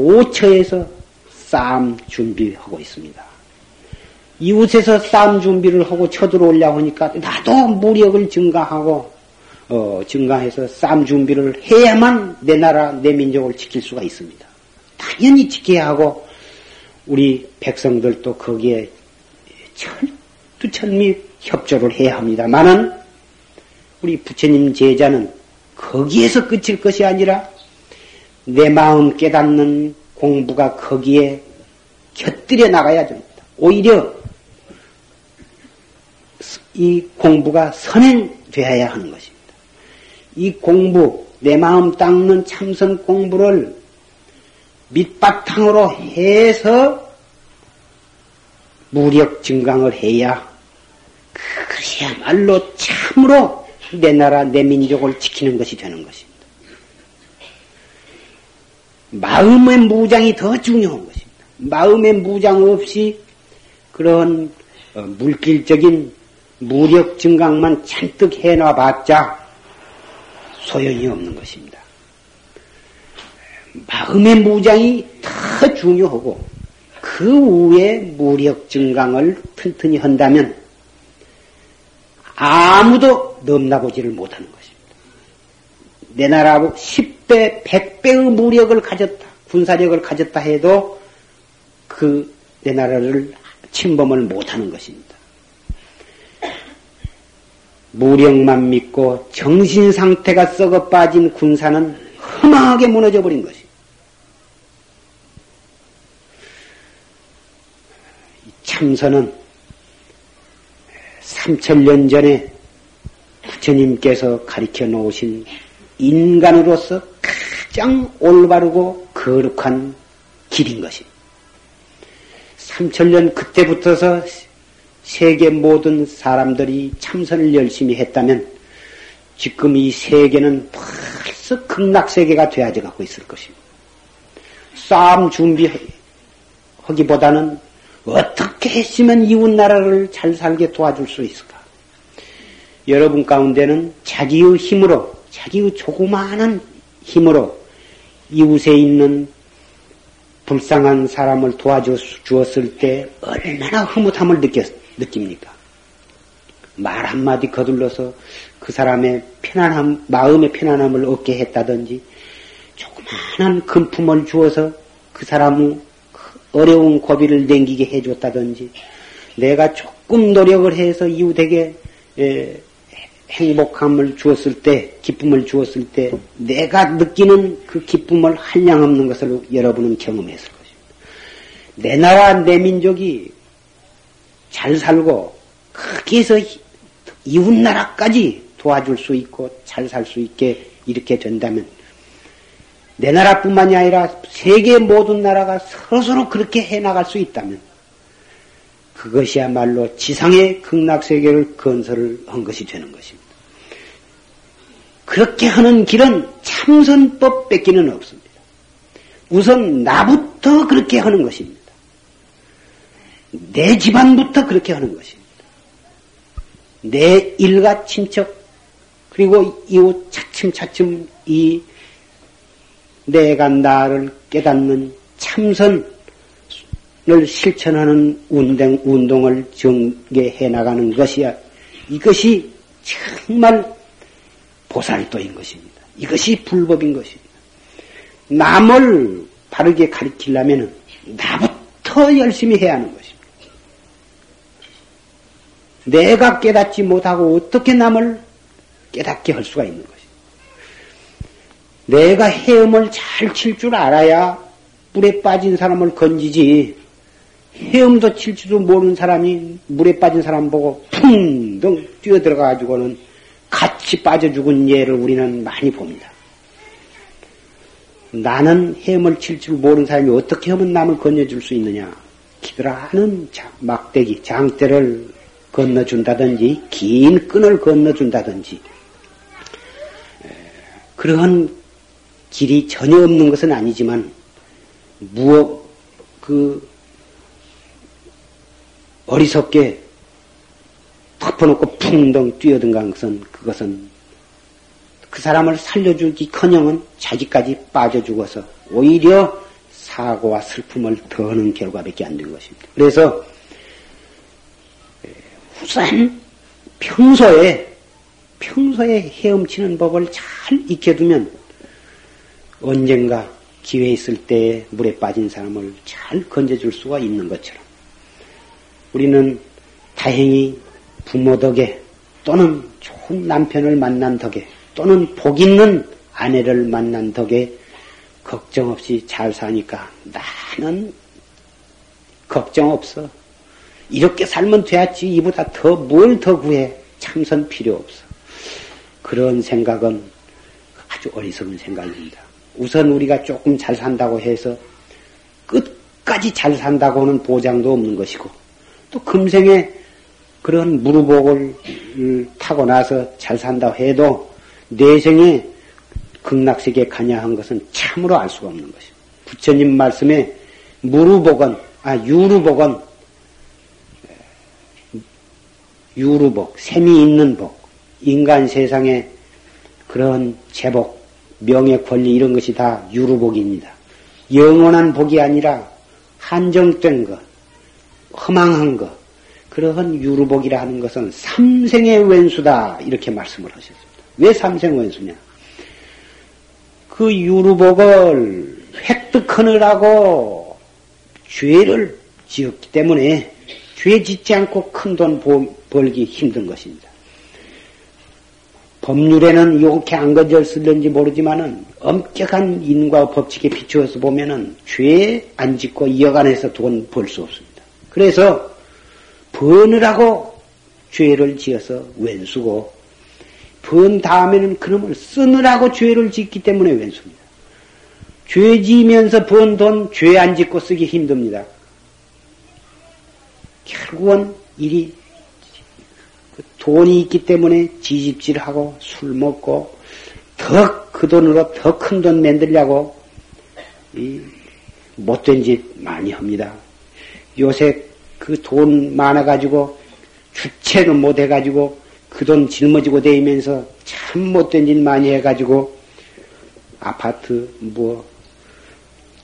도처에서 싸움 준비하고 있습니다. 이웃에서 싸움 준비를 하고 쳐들어오려고 하니까 나도 무력을 증가하고 어, 증가해서 싸움 준비를 해야만 내 나라 내 민족을 지킬 수가 있습니다. 당연히 지켜야 하고 우리 백성들도 거기에 철두철미 협조를 해야 합니다만은 우리 부처님 제자는 거기에서 끝일 것이 아니라 내 마음 깨닫는 공부가 거기에 곁들여 나가야 됩니다. 오히려 이 공부가 선행되어야 하는 것입니다. 이 공부, 내 마음 닦는 참선 공부를 밑바탕으로 해서 무력 증강을 해야 그것이야말로 참으로 내 나라, 내 민족을 지키는 것이 되는 것입니다. 마음의 무장이 더 중요한 것입니다. 마음의 무장 없이 그런 어, 물질적인 무력 증강만 잔뜩 해놔봤자 소용이 없는 것입니다. 마음의 무장이 더 중요하고 그 후에 무력 증강을 튼튼히 한다면 아무도 넘나보지를 못하는 것입니다. 내 나라 10 백배, 백배의 무력을 가졌다, 군사력을 가졌다 해도 그 내 나라를 침범을 못하는 것입니다. 무력만 믿고 정신 상태가 썩어 빠진 군사는 허망하게 무너져 버린 것이. 참선은 3천년 전에 부처님께서 가르쳐 놓으신 인간으로서 가장 올바르고 거룩한 길인 것입니다. 3천년 그때부터서 세계 모든 사람들이 참선을 열심히 했다면 지금 이 세계는 벌써 극락세계가 되어져 갖고 있을 것입니다. 싸움 준비하기보다는 어떻게 했으면 이웃나라를 잘 살게 도와줄 수 있을까? 여러분 가운데는 자기의 힘으로, 자기의 조그마한 힘으로 이웃에 있는 불쌍한 사람을 도와주었을 때 얼마나 흐뭇함을 느꼈, 느낍니까? 말 한마디 거둘러서 그 사람의 편안함, 마음의 편안함을 얻게 했다든지, 조그마한 금품을 주어서 그 사람의 어려운 고비를 냉기게 해줬다든지, 내가 조금 노력을 해서 이웃에게 에, 행복함을 주었을 때, 기쁨을 주었을 때, 내가 느끼는 그 기쁨을 한량없는 것을 여러분은 경험했을 것입니다. 내 나라, 내 민족이 잘 살고, 거기에서 이웃나라까지 도와줄 수 있고, 잘 살 수 있게 이렇게 된다면, 내 나라뿐만이 아니라 세계 모든 나라가 서로서로 그렇게 해나갈 수 있다면, 그것이야말로 지상의 극락세계를 건설을 한 것이 되는 것입니다. 그렇게 하는 길은 참선법 뺏기는 없습니다. 우선 나부터 그렇게 하는 것입니다. 내 집안부터 그렇게 하는 것입니다. 내 일가 친척, 그리고 이웃 차츰차츰 이 내가 나를 깨닫는 참선을 실천하는 운동, 운동을 전개해 나가는 것이야. 이것이 정말 보살도인 것입니다. 이것이 불법인 것입니다. 남을 바르게 가르치려면 나부터 열심히 해야 하는 것입니다. 내가 깨닫지 못하고 어떻게 남을 깨닫게 할 수가 있는 것입니다. 내가 헤엄을 잘 칠 줄 알아야 물에 빠진 사람을 건지지 헤엄도 칠 줄도 모르는 사람이 물에 빠진 사람 보고 풍덩 뛰어들어가지고는 같이 빠져 죽은 예를 우리는 많이 봅니다. 나는 헤엄을 칠 줄 모르는 사람이 어떻게 하면 남을 건져줄 수 있느냐? 기드라는 막대기, 장대를 건너준다든지, 긴 끈을 건너준다든지, 그러한 길이 전혀 없는 것은 아니지만, 무엇, 그, 어리석게 덮어놓고 풍덩 뛰어든간 것은 그것은 그 사람을 살려주기 커녕은 자기까지 빠져 죽어서 오히려 사고와 슬픔을 더하는 결과밖에 안 된 것입니다. 그래서 우선 평소에 평소에 헤엄치는 법을 잘 익혀두면 언젠가 기회 있을 때 물에 빠진 사람을 잘 건져줄 수가 있는 것처럼 우리는 다행히 부모 덕에 또는 좋은 남편을 만난 덕에 또는 복 있는 아내를 만난 덕에 걱정 없이 잘 사니까 나는 걱정 없어. 이렇게 살면 돼야지 이보다 더 뭘 더 구해. 참선 필요 없어. 그런 생각은 아주 어리석은 생각입니다. 우선 우리가 조금 잘 산다고 해서 끝까지 잘 산다고는 보장도 없는 것이고 또 금생에 그런 무르복을 타고 나서 잘 산다 해도 내생에 극락세계에 가냐 한 것은 참으로 알 수가 없는 것입니다. 부처님 말씀에 무르복은, 아, 유르복은, 유르복, 셈이 있는 복, 인간 세상에 그런 제복, 명예, 권리 이런 것이 다 유르복입니다. 영원한 복이 아니라 한정된 것, 허망한 것, 그러한 유르복이라 하는 것은 삼생의 왼수다 이렇게 말씀을 하셨습니다. 왜 삼생 왼수냐? 그 유르복을 획득하느라고 죄를 지었기 때문에 죄 짓지 않고 큰 돈 벌기 힘든 것입니다. 법률에는 이렇게 안 건졌을는지 모르지만은 엄격한 인과 법칙에 비추어서 보면은 죄 안 짓고 여간해서 돈 벌 수 없습니다. 그래서 번을 하고 죄를 지어서 왼수고 번 다음에는 그놈을 쓰느라고 죄를 짓기 때문에 왼수입니다. 죄 지면서 번 돈 죄 안 짓고 쓰기 힘듭니다. 결국은 일이 그 돈이 있기 때문에 지집질하고 술 먹고 더 그 돈으로 더 큰 돈 만들려고 이 못된 짓 많이 합니다. 요새 그 돈 많아가지고 주체를 못 해가지고 그 돈 짊어지고 다니면서 참 못된 짓 많이 해가지고 아파트 뭐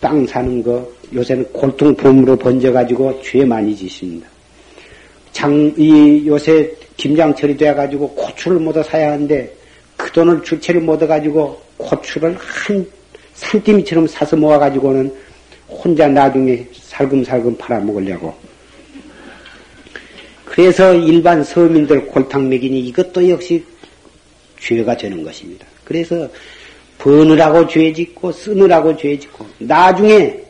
땅 사는 거 요새는 골통품으로 번져가지고 죄 많이 짓습니다. 장, 이 요새 김장철이 돼가지고 고추를 모두 사야 하는데 그 돈을 주체를 못 해가지고 고추를 한 산더미처럼 사서 모아가지고는 혼자 나중에 살금살금 팔아먹으려고. 그래서 일반 서민들 골탕 먹이니 이것도 역시 죄가 되는 것입니다. 그래서 버느라고 죄 짓고 쓰느라고 죄 짓고 나중에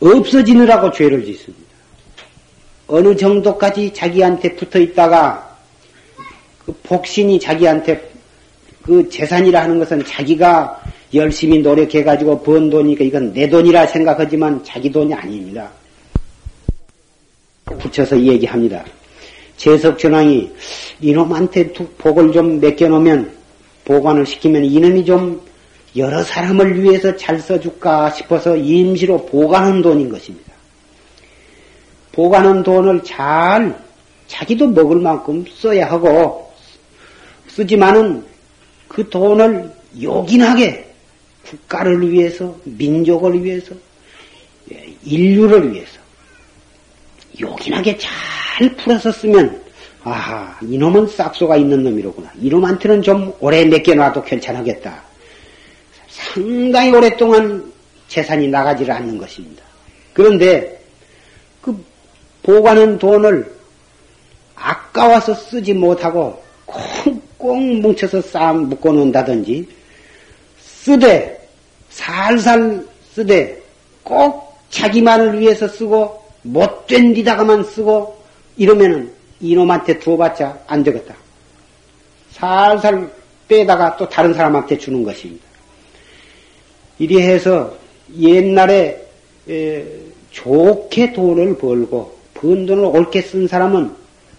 없어지느라고 죄를 짓습니다. 어느 정도까지 자기한테 붙어 있다가 그 복신이 자기한테 그 재산이라 하는 것은 자기가 열심히 노력해가지고 번 돈이니까 이건 내 돈이라 생각하지만 자기 돈이 아닙니다. 붙여서 얘기합니다. 재석전왕이 이놈한테 복을 좀 맡겨놓으면 보관을 시키면 이놈이 좀 여러 사람을 위해서 잘 써줄까 싶어서 임시로 보관한 돈인 것입니다. 보관한 돈을 잘 자기도 먹을 만큼 써야 하고 쓰지만은 그 돈을 요긴하게 국가를 위해서 민족을 위해서 예, 인류를 위해서 요긴하게 잘 풀어서 쓰면 아하 이놈은 싹소가 있는 놈이로구나 이놈한테는 좀 오래 맡겨놔도 괜찮겠다 상당히 오랫동안 재산이 나가지를 않는 것입니다. 그런데 그 보관한 돈을 아까워서 쓰지 못하고 꽁꽁 뭉쳐서 싹 묶어 놓는다든지 쓰되 살살 쓰되 꼭 자기만을 위해서 쓰고 못된 디다가만 쓰고 이러면은 이놈한테 두어봤자 안 되겠다. 살살 빼다가 또 다른 사람한테 주는 것입니다. 이리 해서 옛날에 좋게 돈을 벌고 번 돈을 옳게 쓴 사람은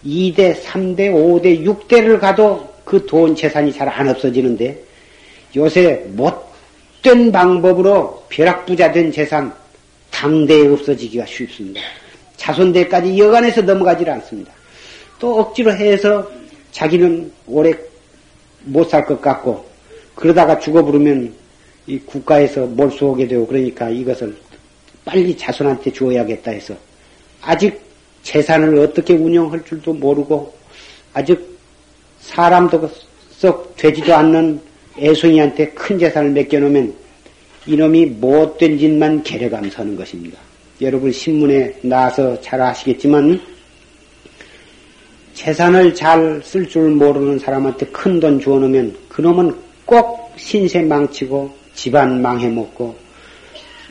2대, 3대, 5대, 6대를 가도 그 돈 재산이 잘 안 없어지는데 요새 못된 방법으로 벼락부자 된 재산 당대에 없어지기가 쉽습니다. 자손대까지 여간해서 넘어가질 않습니다. 또 억지로 해서 자기는 오래 못 살 것 같고 그러다가 죽어버리면 이 국가에서 몰수오게 되고 그러니까 이것을 빨리 자손한테 주어야겠다 해서 아직 재산을 어떻게 운영할 줄도 모르고 아직 사람도 썩 되지도 않는 애송이한테 큰 재산을 맡겨놓으면 이놈이 못된 짓만 개려감 서는 것입니다. 여러분 신문에 나와서 잘 아시겠지만 재산을 잘 쓸 줄 모르는 사람한테 큰 돈 주어놓으면 그놈은 꼭 신세 망치고 집안 망해먹고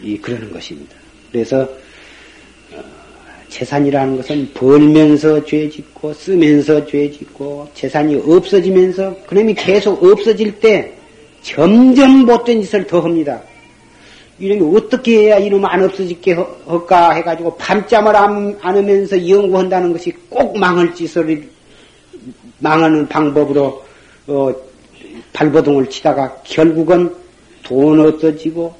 이 그러는 것입니다. 그래서 어, 재산이라는 것은 벌면서 죄짓고 쓰면서 죄짓고 재산이 없어지면서 그놈이 계속 없어질 때 점점 못된 짓을 더 합니다. 이놈이 어떻게 해야 이놈 안 없어지게 할까 해가지고 밤잠을 안, 안으면서 연구한다는 것이 꼭 망할 짓을 망하는 방법으로 어, 발버둥을 치다가 결국은 돈 없어지고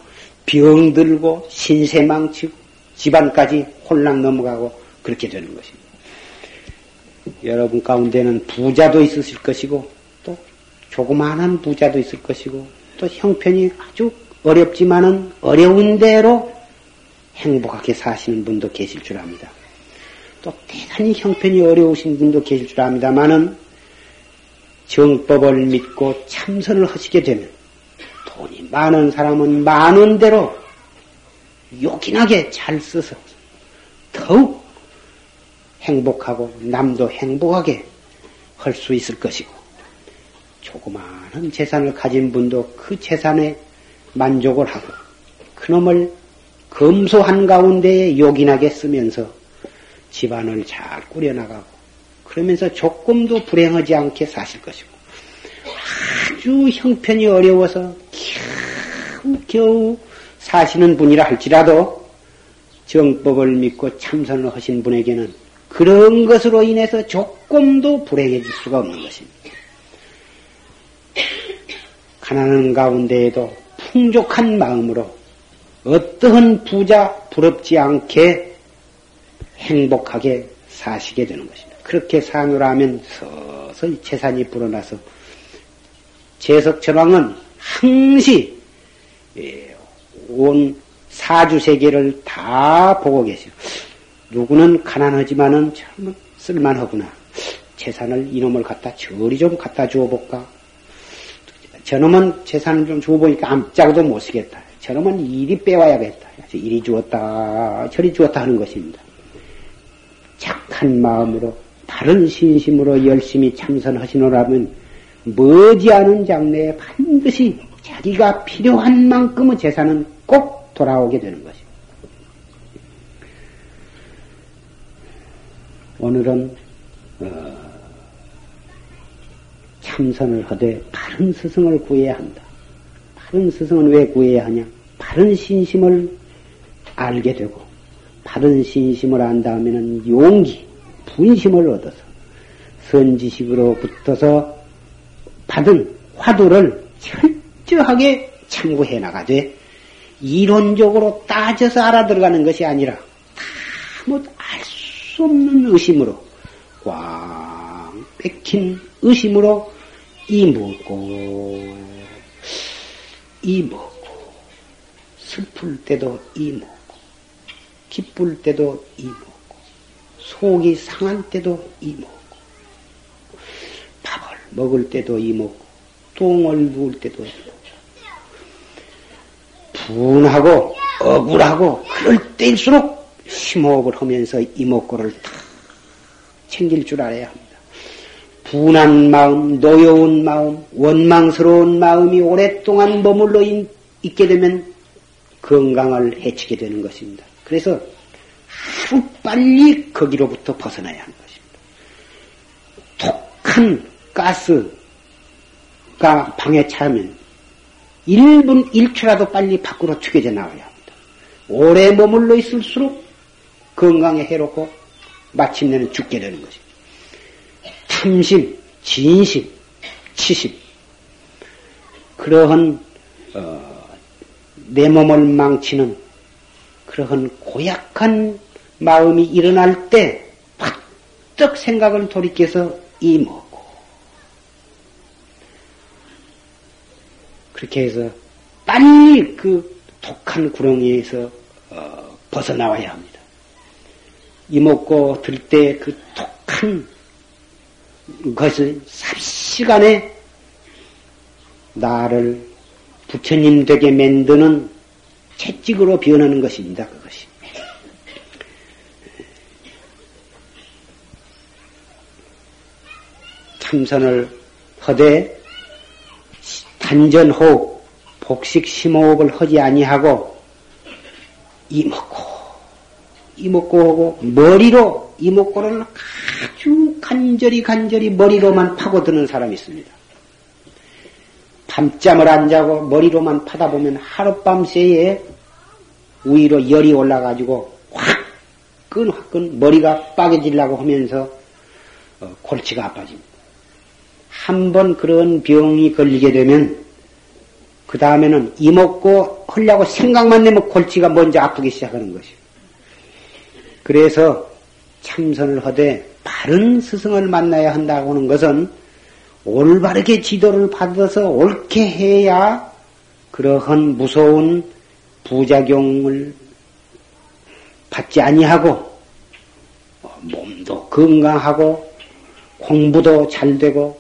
병 들고 신세 망치고 집안까지 혼란 넘어가고 그렇게 되는 것입니다. 여러분 가운데는 부자도 있으실 것이고 또 조그마한 부자도 있을 것이고 또 형편이 아주 어렵지만은 어려운 대로 행복하게 사시는 분도 계실 줄 압니다. 또 대단히 형편이 어려우신 분도 계실 줄 압니다만은 정법을 믿고 참선을 하시게 되면 돈이 많은 사람은 많은 대로 요긴하게 잘 써서 더욱 행복하고 남도 행복하게 할 수 있을 것이고 조그마한 재산을 가진 분도 그 재산에 만족을 하고 그놈을 검소한 가운데에 요긴하게 쓰면서 집안을 잘 꾸려나가고 그러면서 조금도 불행하지 않게 사실 것이고 아주 형편이 어려워서 겨우 겨우 사시는 분이라 할지라도 정법을 믿고 참선을 하신 분에게는 그런 것으로 인해서 조금도 불행해질 수가 없는 것입니다. (coughs) 가난한 가운데에도 풍족한 마음으로 어떠한 부자 부럽지 않게 행복하게 사시게 되는 것입니다. 그렇게 상유하면 서서히 재산이 불어나서 재석천왕은 항시 예, 온 사주 세계를 다 보고 계시오. 누구는 가난하지만은 참 쓸만하구나. 재산을 이놈을 갖다 저리 좀 갖다 주어 볼까? 저놈은 재산을 좀 주어보니까 암짝도 못 쓰겠다. 저놈은 이리 빼와야겠다. 이리 주었다, 저리 주었다 하는 것입니다. 착한 마음으로, 바른 신심으로 열심히 참선하시노라면, 머지않은 장래에 반드시 자기가 필요한 만큼의 재산은 꼭 돌아오게 되는 것입니다. 오늘은 어, 참선을 하되 바른 스승을 구해야 한다. 바른 스승은 왜 구해야 하냐? 바른 신심을 알게 되고 바른 신심을 안 다음에는 용기, 분심을 얻어서 선지식으로 붙어서 받은 화두를 철저하게 참고해 나가되 이론적으로 따져서 알아들어가는 것이 아니라 다뭐알 수 없는 의심으로 꽉 뺏긴 의심으로 이 먹고 이 먹고 슬플 때도 이 먹고 기쁠 때도 이 먹고 속이 상한 때도 이 먹고 밥을 먹을 때도 이 먹고 똥을 누울 때도 이 먹고 분하고 억울하고 그럴 때일수록 심호흡을 하면서 이목구를 다 챙길 줄 알아야 합니다. 분한 마음, 노여운 마음, 원망스러운 마음이 오랫동안 머물러 있게 되면 건강을 해치게 되는 것입니다. 그래서 하루 빨리 거기로부터 벗어나야 하는 것입니다. 독한 가스가 방에 차면 1분 1초라도 빨리 밖으로 튀겨져 나와야 합니다. 오래 머물러 있을수록 건강에 해롭고 마침내는 죽게 되는 것입니다. 탐심, 진심, 치심 그러한 어, 내 몸을 망치는 그러한 고약한 마음이 일어날 때 퍼뜩 생각을 돌이켜서 이 먹고 그렇게 해서 빨리 그 독한 구렁이에서 어, 벗어나와야 합니다. 이먹고 들 때 그 독한 것을 삽시간에 나를 부처님 되게 만드는 채찍으로 변하는 것입니다. 그것이. 참선을 하되 단전호흡, 복식 심호흡을 하지 아니하고 이먹고 이목구 하고 머리로 아주 간절히 간절히 머리로만 파고드는 사람이 있습니다. 밤잠을 안 자고 머리로만 파다 보면 하룻밤 새에 위로 열이 올라가지고 화끈 화끈 머리가 빠개지려고 하면서 어, 골치가 아파집니다. 한 번 그런 병이 걸리게 되면 그 다음에는 이먹고 하려고 생각만 내면 골치가 먼저 아프기 시작하는 것이요. 그래서 참선을 하되 바른 스승을 만나야 한다고 하는 것은 올바르게 지도를 받아서 옳게 해야 그러한 무서운 부작용을 받지 아니하고 몸도 건강하고 공부도 잘 되고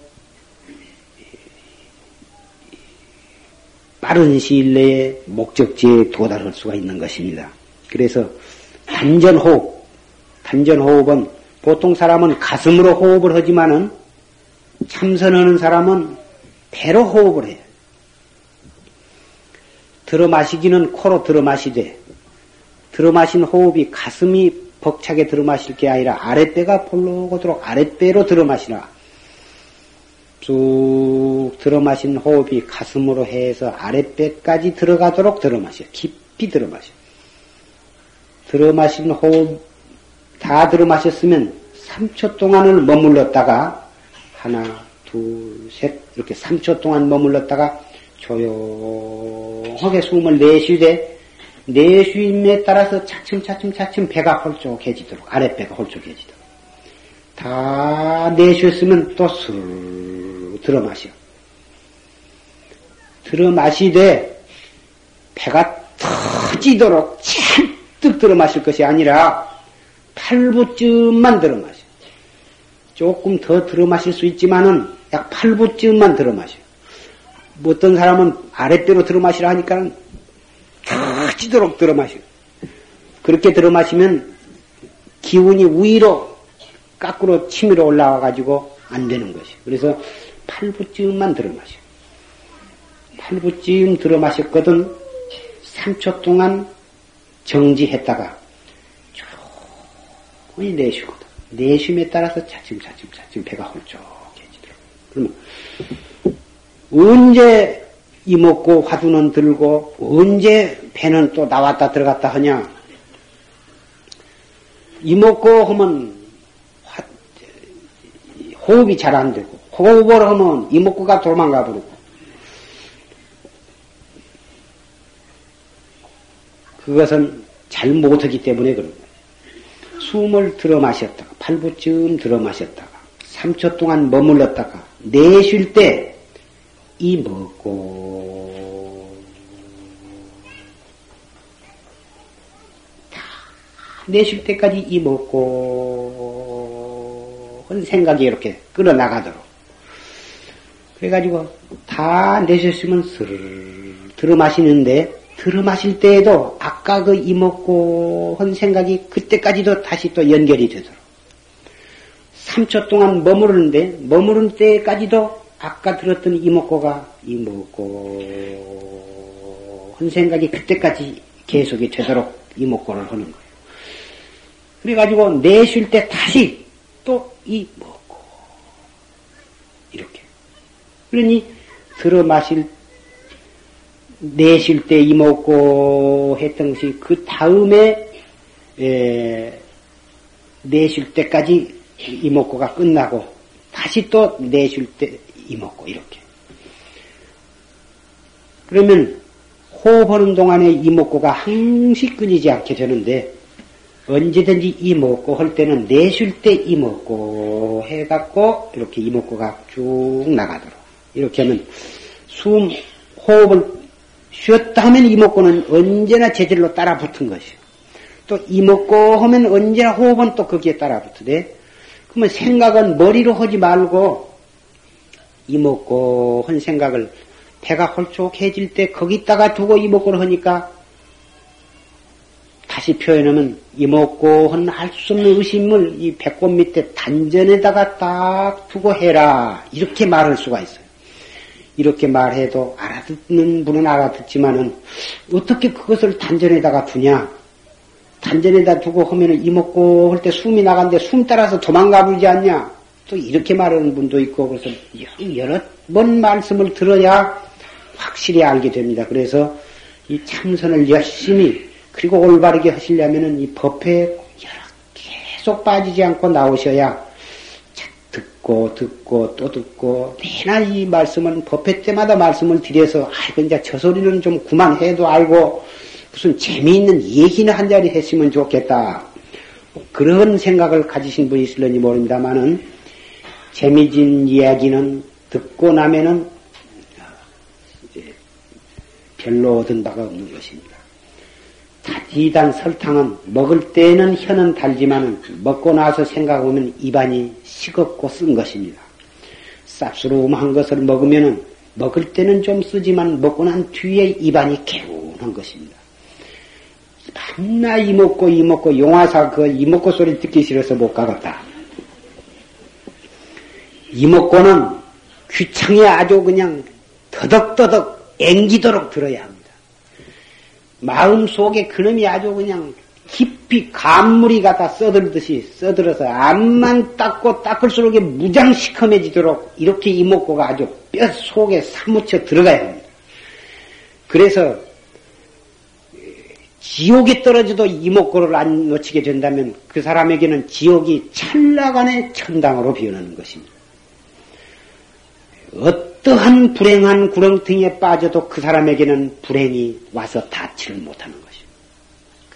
빠른 시일 내에 목적지에 도달할 수가 있는 것입니다. 그래서 단전호흡, 단전호흡은 보통 사람은 가슴으로 호흡을 하지만은 참선하는 사람은 배로 호흡을 해요. 들어 마시기는 코로 들어 마시되 들어 마신 호흡이 가슴이 벅차게 들어 마실 게 아니라 아랫배가 볼록하도록 아랫배로 들어 마시라. 쭉 들어 마신 호흡이 가슴으로 해서 아랫배까지 들어가도록 들어 마셔. 깊이 들어 마셔. 들어 마신 호흡 다 들어마셨으면 3초 동안을 머물렀다가 하나, 둘, 셋 이렇게 3초 동안 머물렀다가 조용하게 숨을 내쉬되 내쉬임에 따라서 차츰차츰 차츰 배가 홀쭉해지도록 아랫배가 홀쭉해지도록. 다 내쉬었으면 또 술 들어 마셔. 들어 마시되 배가 터지도록 잔뜩 들어 마실 것이 아니라 8부쯤만 들어 마셔 조금 더 들어 마실 수 있지만은 약 8부쯤만 들어 마셔 어떤 사람은 아랫배로 들어 마시라 하니까 터지도록 들어 마셔. 그렇게 들어 마시면 기운이 위로 깎으로 치밀어 올라와 가지고 안 되는 것이. 그래서 8부쯤만 들어 마셔. 8부쯤 들어 마셨거든 3초 동안 정지했다가 조용히 내쉬거든. 내쉼에 따라서 차츰차츰 차츰 배가 홀쭉해지도록. 그러면 언제 이먹고 화두는 들고 언제 배는 또 나왔다 들어갔다 하냐? 이먹고 하면 화, 호흡이 잘 안 되고 호흡을 하면 이먹고가 도망가 버리고 그것은 잘 못하기 때문에 그런 거예요. 숨을 들어 마셨다가 8부쯤 들어 마셨다가 3초 동안 머물렀다가 내쉴 때 이 먹고. 다 내쉴 때까지 이 먹고. 하는 생각이 이렇게 끌어나가도록. 그래가지고 다 내셨으면 스르르 들어 마시는데 들어 마실 때에도 아까 그 이먹고 한 생각이 그때까지도 다시 또 연결이 되도록. 3초 동안 머무르는데 머무른 때까지도 아까 들었던 이목고가 이목고 한 생각이 그때까지 계속이 되도록 이목고를 하는 거예요. 그래가지고 내쉴 때 다시 또 이목고. 이렇게. 그러니 들어 마실 내쉴 때 이목고 했던 것이 그 다음에 에, 내쉴 때까지 이목고가 끝나고 다시 또 내쉴 때 이먹고 이렇게. 그러면 호흡하는 동안에 이먹고가 항시 끊이지 않게 되는데 언제든지 이먹고 할 때는 내쉴 때 이먹고 해갖고 이렇게 이먹고가 쭉 나가도록 이렇게 하면 숨 호흡을 쉬었다 하면 이먹고는 언제나 제절로 따라 붙은 것이요. 또 이먹고 하면 언제나 호흡은 또 거기에 따라 붙으되 그러면 생각은 머리로 하지 말고 이먹고 한 생각을 배가 홀쭉해질 때 거기다가 두고 이먹고를 하니까 다시 표현하면 이먹고 한알수 없는 의심을 이 배꼽 밑에 단전에다가 딱 두고 해라 이렇게 말할 수가 있어요. 이렇게 말해도 알아듣는 분은 알아듣지만은 어떻게 그것을 단전에다가 두냐? 단전에다 두고 하면은 이먹고 할 때 숨이 나간데 숨 따라서 도망가 버리지 않냐? 또 이렇게 말하는 분도 있고 그래서 여러 번 말씀을 들어야 확실히 알게 됩니다. 그래서 이 참선을 열심히 그리고 올바르게 하시려면은 이 법에 계속 빠지지 않고 나오셔야 듣고 듣고 또 듣고 매나 이 말씀은 법회 때마다 말씀을 드려서 아이고 이제 저 소리는 좀 그만해도 알고 무슨 재미있는 얘기는 한 자리 했으면 좋겠다. 그런 생각을 가지신 분이 있을런지 모릅니다만은 재미진 이야기는 듣고 나면은 별로 얻은 바가 없는 것입니다. 다지단 설탕은 먹을 때는 혀는 달지만 먹고 나서 생각하면 입안이 식었고 쓴 것입니다. 쌉스름한 것을 먹으면 먹을 때는 좀 쓰지만 먹고 난 뒤에 입안이 개운한 것입니다. 밤나 이먹고 이먹고 용화사 그 이먹고 소리 듣기 싫어서 못 가겠다. 이목고는 귀창에 아주 그냥 더덕더덕 앵기도록 들어야 합니다. 마음 속에 그놈이 아주 그냥 깊이 간물이 갖다 써들듯이 써들어서 앞만 닦고 닦을수록 무장 시커매지도록 이렇게 이목구가 아주 뼈 속에 사무쳐 들어가야 합니다. 그래서 지옥에 떨어져도 이목구를 안 놓치게 된다면 그 사람에게는 지옥이 찰나간의 천당으로 변하는 것입니다. 어떠한 불행한 구렁텅이에 빠져도 그 사람에게는 불행이 와서 닿지를 못하는 것입니다.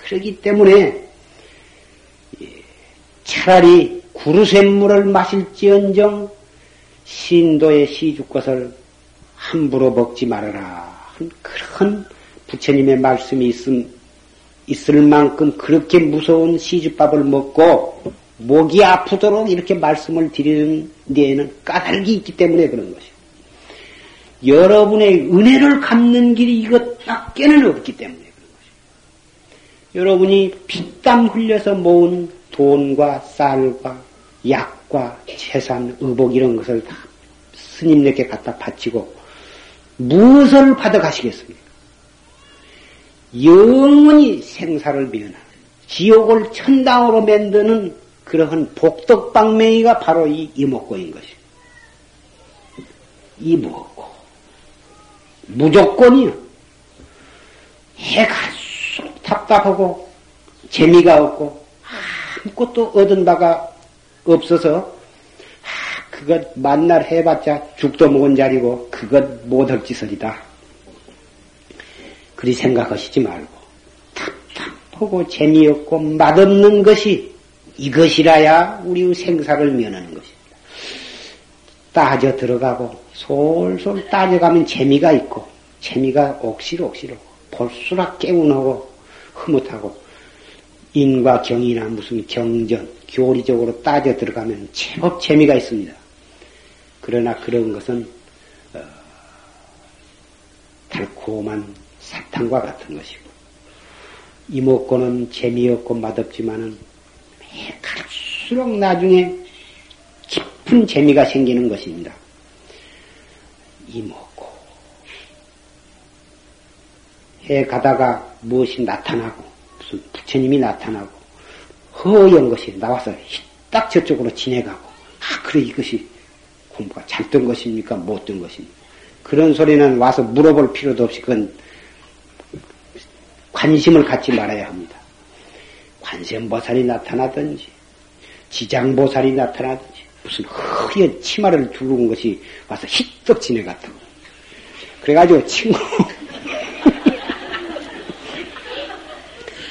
그렇기 때문에 차라리 구루샘물을 마실지언정 신도의 시주것을 함부로 먹지 말아라. 그런 부처님의 말씀이 있음, 있을 만큼 그렇게 무서운 시주밥을 먹고 목이 아프도록 이렇게 말씀을 드리는 데에는 까닭이 있기 때문에 그런 것이에요. 여러분의 은혜를 갚는 길이 이것밖에는 없기 때문에 그런 것이에요. 여러분이 피땀 흘려서 모은 돈과 쌀과 약과 재산, 의복 이런 것을 다 스님에게 갖다 바치고 무엇을 받아 가시겠습니까? 영원히 생사를 면하는 지옥을 천당으로 만드는 그러한 복덕방맹이가 바로 이 이목고인 것이에요. 이목고. 무조건이요. 해가 쑥 답답하고 재미가 없고 아무것도 얻은 바가 없어서 아, 그것 만날 해봤자 죽도 먹은 자리고 그것 못할 짓을이다. 그리 생각하시지 말고 답답하고 재미없고 맛없는 것이 이것이라야 우리 생사를 면하는. 따져 들어가고 솔솔 따져가면 재미가 있고 재미가 옥실옥실하고 볼수록 깨운하고 흐뭇하고 인과 경이나 무슨 경전 교리적으로 따져 들어가면 제법 재미가 있습니다. 그러나 그런 것은 어, 달콤한 사탕과 같은 것이고 이먹고는 재미없고 맛없지만은 갈수록 나중에 깊은 재미가 생기는 것입니다. 이먹고 해 가다가 무엇이 나타나고 무슨 부처님이 나타나고 허연 것이 나와서 딱 저쪽으로 지내가고 아 그래 이것이 공부가 잘 된 것입니까 못 된 것입니까 그런 소리는 와서 물어볼 필요도 없이 그건 관심을 갖지 말아야 합니다. 관세음보살이 나타나든지 지장보살이 나타나든지 무슨 허연 치마를 두른 것이 와서 희떡 지내갔다고. 그래가지고 친구 (laughs)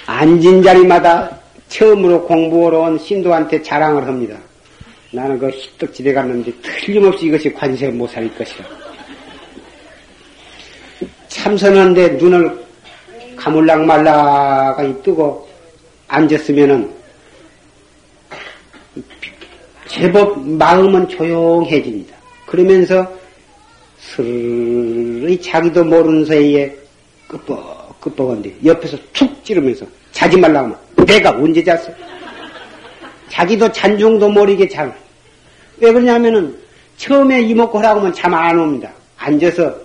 앉은 자리마다 처음으로 공부하러 온 신도한테 자랑을 합니다. 나는 그 희떡 지내 갔는데 틀림없이 이것이 관세음보살일 것이라. 참선하는데 눈을 가물락 말라가 뜨고 앉았으면은 제법 마음은 조용해집니다. 그러면서 스르르 자기도 모르는 사이에 끄뻑 끄뻑한데 옆에서 툭 찌르면서 자지 말라고 하면 내가 언제 잤어? 자기도 잔중도 모르게 잘. 왜 그러냐면은 처음에 이먹고 하라고 하면 잠 안 옵니다. 앉아서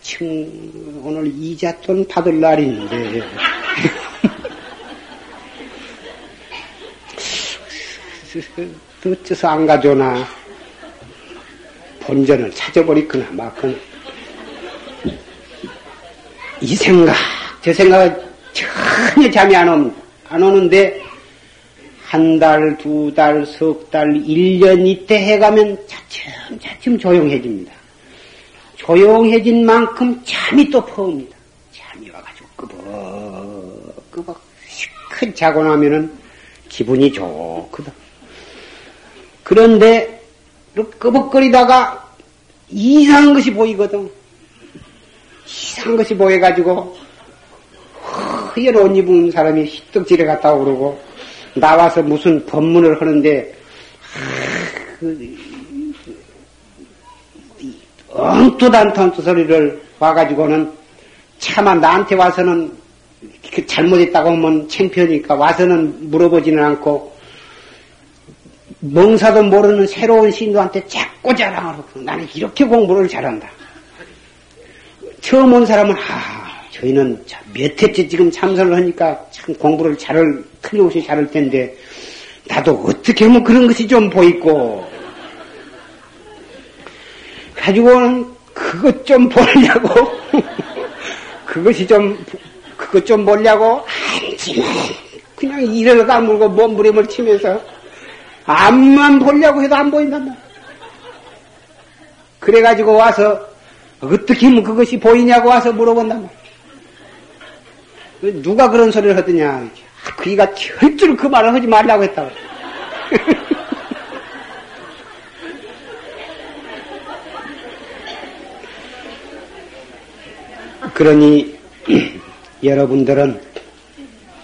층, 오늘 이자돈 받을 날인데. 어째서 안 가져오나. 본전을 찾아버리거나 막거나. 이 생각, 저 생각은 전혀 잠이 안 옵니다. 안 오는데, 한 달, 두 달, 석 달, 일 년 이때 해가면 차츰 차츰 조용해집니다. 조용해진 만큼 잠이 또 퍼옵니다. 잠이 와가지고 끄벅, 끄벅, 시큰 자고 나면은 기분이 좋거든. 그런데, 끄벅거리다가 이상한 것이 보이거든. 이상한 것이 보여가지고, 허연 옷 입은 사람이 희떡질에 갔다 오고, 나와서 무슨 법문을 하는데, 그, 엉뚱한 소리를 와가지고는 차마 나한테 와서는 그 잘못했다고 하면 창피하니까 와서는 물어보지는 않고 멍사도 모르는 새로운 신도한테 자꾸 자랑을 하고 나는 이렇게 공부를 잘한다. 처음 온 사람은 아 저희는 몇 해째 지금 참선을 하니까 참 공부를 잘을, 틀림없이 잘할 텐데, 나도 어떻게 하면 그런 것이 좀 보이고, 가지고는 그것 좀 보려고, (laughs) 그것이 좀, 그것 좀 보려고, 앉지만, 그냥 이를 가물고 몸부림을 치면서, 앞만 보려고 해도 안 보인단 말이야. 그래가지고 와서, 어떻게 하면 그것이 보이냐고 와서 물어본단 말이야. 누가 그런 소리를 하더냐. 그이가 절대로 그 말을 하지 말라고 했다고. (laughs) 그러니 (clears throat) 여러분들은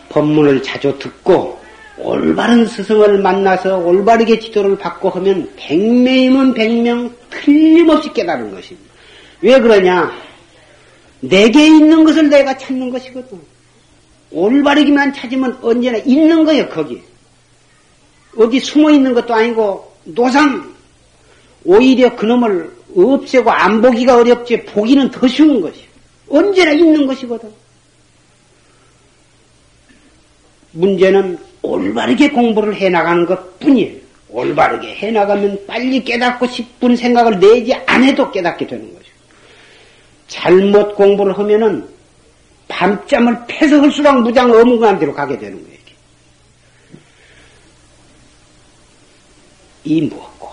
법문을 자주 듣고 올바른 스승을 만나서 올바르게 지도를 받고 하면 백명이면 백명 틀림없이 깨달은 것입니다. 왜 그러냐? 내게 있는 것을 내가 찾는 것이거든. 올바르기만 찾으면 언제나 있는 거예요, 거기. 어디 숨어 있는 것도 아니고, 노상, 오히려 그놈을 없애고 안 보기가 어렵지, 보기는 더 쉬운 것이요. 언제나 있는 것이거든. 문제는 올바르게 공부를 해나가는 것 뿐이에요. 올바르게 해나가면 빨리 깨닫고 싶은 생각을 내지 않아도 깨닫게 되는 거죠. 잘못 공부를 하면은 밤잠을 패서 헐수랑 무장 어묵한 대로 가게 되는 거예요. 이 무엇고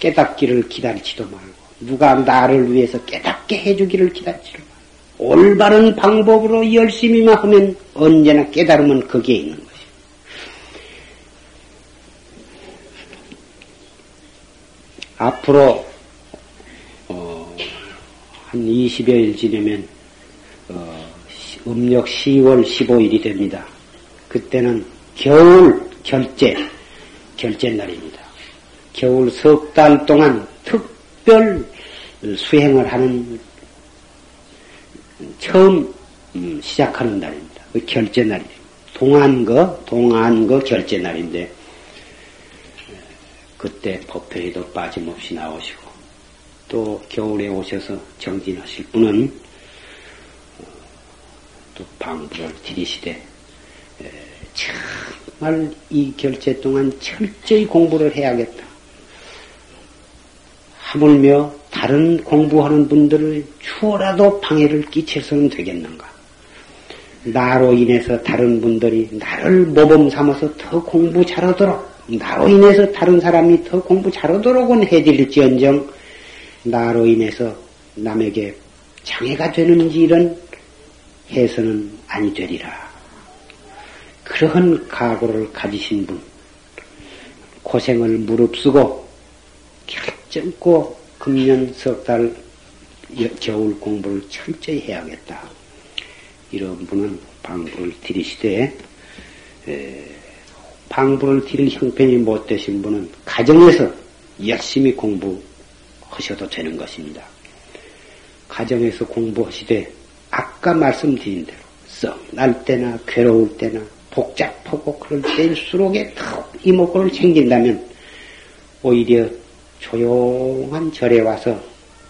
깨닫기를 기다리지도 말고 누가 나를 위해서 깨닫게 해주기를 기다리지도 말고 올바른 방법으로 열심히만 하면 언제나 깨달으면 거기에 있는 것이. 앞으로 어, 한 20여일 지내면 어, 음력 10월 15일이 됩니다. 그때는 겨울 결제, 결제 날입니다. 겨울 석 달 동안 특별 수행을 하는 처음 음, 시작하는 날입니다. 그 결제 날이에요. 동안거, 동안거 결제 날인데 그때 법회에도 빠짐없이 나오시고 또 겨울에 오셔서 정진하실 분은 어, 또 방부를 들이시되 정말 이 결제 동안 철저히 공부를 해야겠다. 하물며 다른 공부하는 분들을 추워라도 방해를 끼쳐서는 되겠는가? 나로 인해서 다른 분들이 나를 모범 삼아서 더 공부 잘하도록, 나로 인해서 다른 사람이 더 공부 잘하도록은 해드릴지언정, 나로 인해서 남에게 장애가 되는 일은 해서는 아니 되리라. 그러한 각오를 가지신 분, 고생을 무릅쓰고 결정코 금년 석 달 겨울 공부를 철저히 해야겠다. 이런 분은 방부를 들이시되 방부를 드릴 형편이 못 되신 분은 가정에서 열심히 공부하셔도 되는 것입니다. 가정에서 공부하시되 아까 말씀드린 대로 썩날 때나 괴로울 때나 복잡하고 그럴 때일수록에 더 이목구를 챙긴다면 오히려 조용한 절에 와서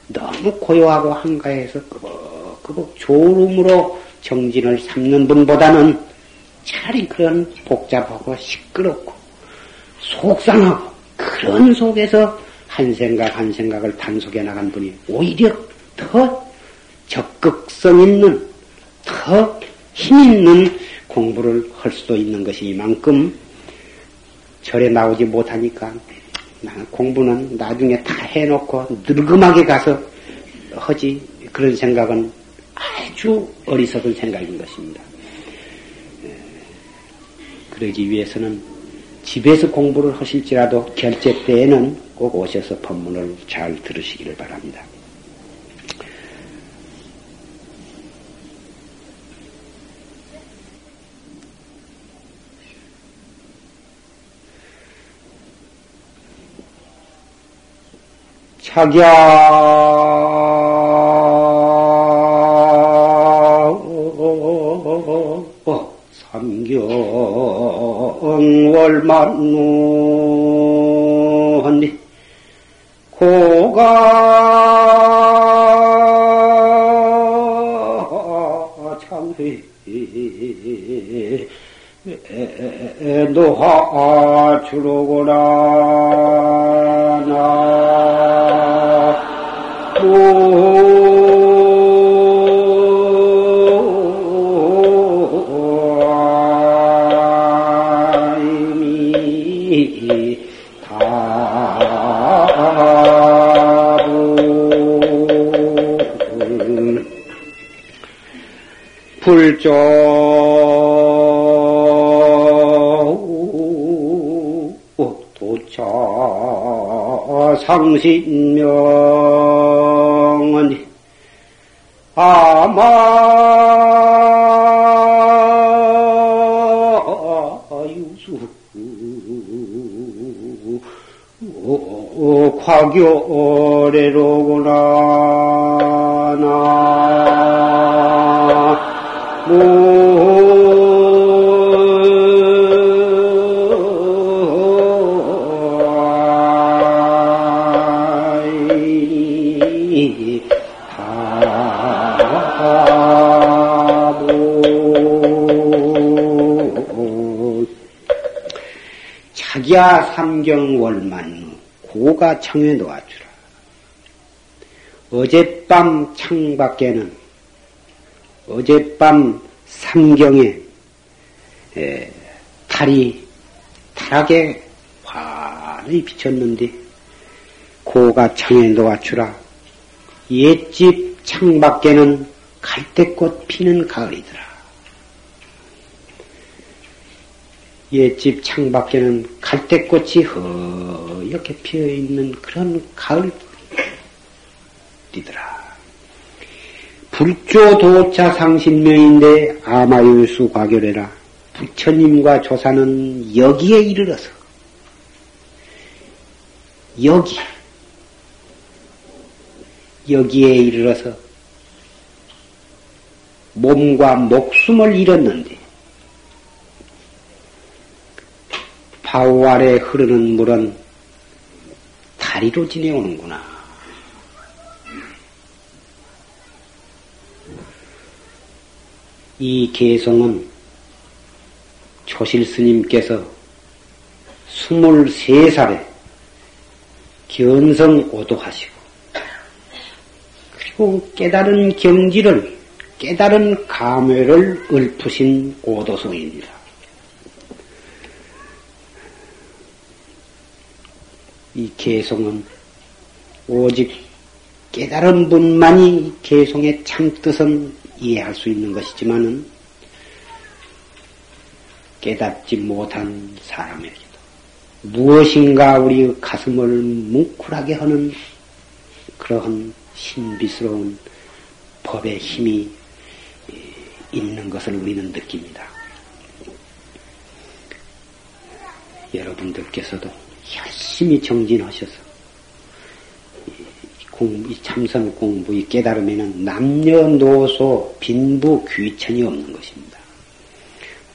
너무 고요하고 한가해서 끄벅끄벅 졸음으로 정진을 삼는 분보다는 차라리 그런 복잡하고 시끄럽고 속상하고 그런 속에서 한 생각 한 생각을 단속해 나간 분이 오히려 더 적극성 있는 더 힘 있는 공부를 할 수도 있는 것이 이만큼 절에 나오지 못하니까 공부는 나중에 다 해놓고 늙음하게 가서 하지 그런 생각은 아주 어리석은 생각인 것입니다. 그러기 위해서는 집에서 공부를 하실지라도 결제 때에는 꼭 오셔서 법문을 잘 들으시기를 바랍니다. 자기야. 어, 삼경월만노니 고가 참회. 노하 주로구나 상신명은 아마 유수 과교래로구나. 자 기야 삼경월만 고가 창에 놓아주라. 어젯밤 창 밖에는 어젯밤 삼경에 에, 달이 달하게 환히 비쳤는데 고가 창에 놓아주라. 옛집 창 밖에는 갈대꽃 피는 가을이더라. 옛집 창밖에는 갈대꽃이 허옇게 피어있는 그런 가을이더라. 불조도차 상신명인데 아마율수 과결해라. 부처님과 조사는 여기에 이르러서 여기 여기에 이르러서 몸과 목숨을 잃었는데 바우 아래 흐르는 물은 다리로 지내오는구나. 이 개성은 조실 스님께서 23살에 견성 오도하시고 그리고 깨달은 경지를 깨달은 감회를 읊으신 오도성입니다. 이 개성은 오직 깨달은 분만이 개성의 참뜻은 이해할 수 있는 것이지만은 깨닫지 못한 사람에게도 무엇인가 우리 가슴을 뭉클하게 하는 그러한 신비스러운 법의 힘이 있는 것을 우리는 느낍니다. 여러분들께서도 열심히 정진하셔서 공부, 이 참선 공부, 이 깨달음에는 남녀노소, 빈부, 귀천이 없는 것입니다.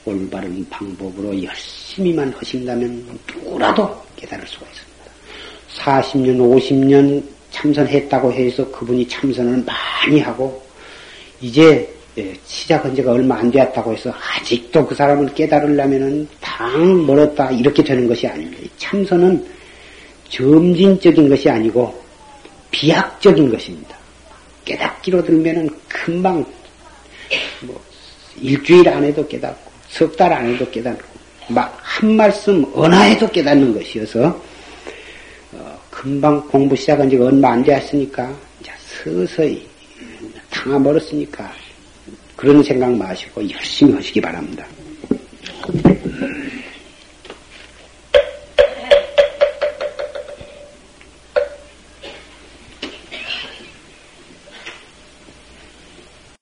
올바른 방법으로 열심히만 하신다면 누구라도 깨달을 수가 있습니다. 40년, 50년 참선했다고 해서 그분이 참선을 많이 하고 이제 예, 시작한 지가 얼마 안 되었다고 해서 아직도 그 사람을 깨달으려면은 당 멀었다 이렇게 되는 것이 아닙니다. 참선은 점진적인 것이 아니고 비약적인 것입니다. 깨닫기로 들면은 금방 뭐 일주일 안에도 깨닫고 석 달 안에도 깨닫고 막 한 말씀 언하에도 깨닫는 것이어서 어, 금방 공부 시작한 지가 얼마 안 되었으니까 이제 서서히 당하 멀었으니까 그런 생각 마시고 열심히 하시기 바랍니다.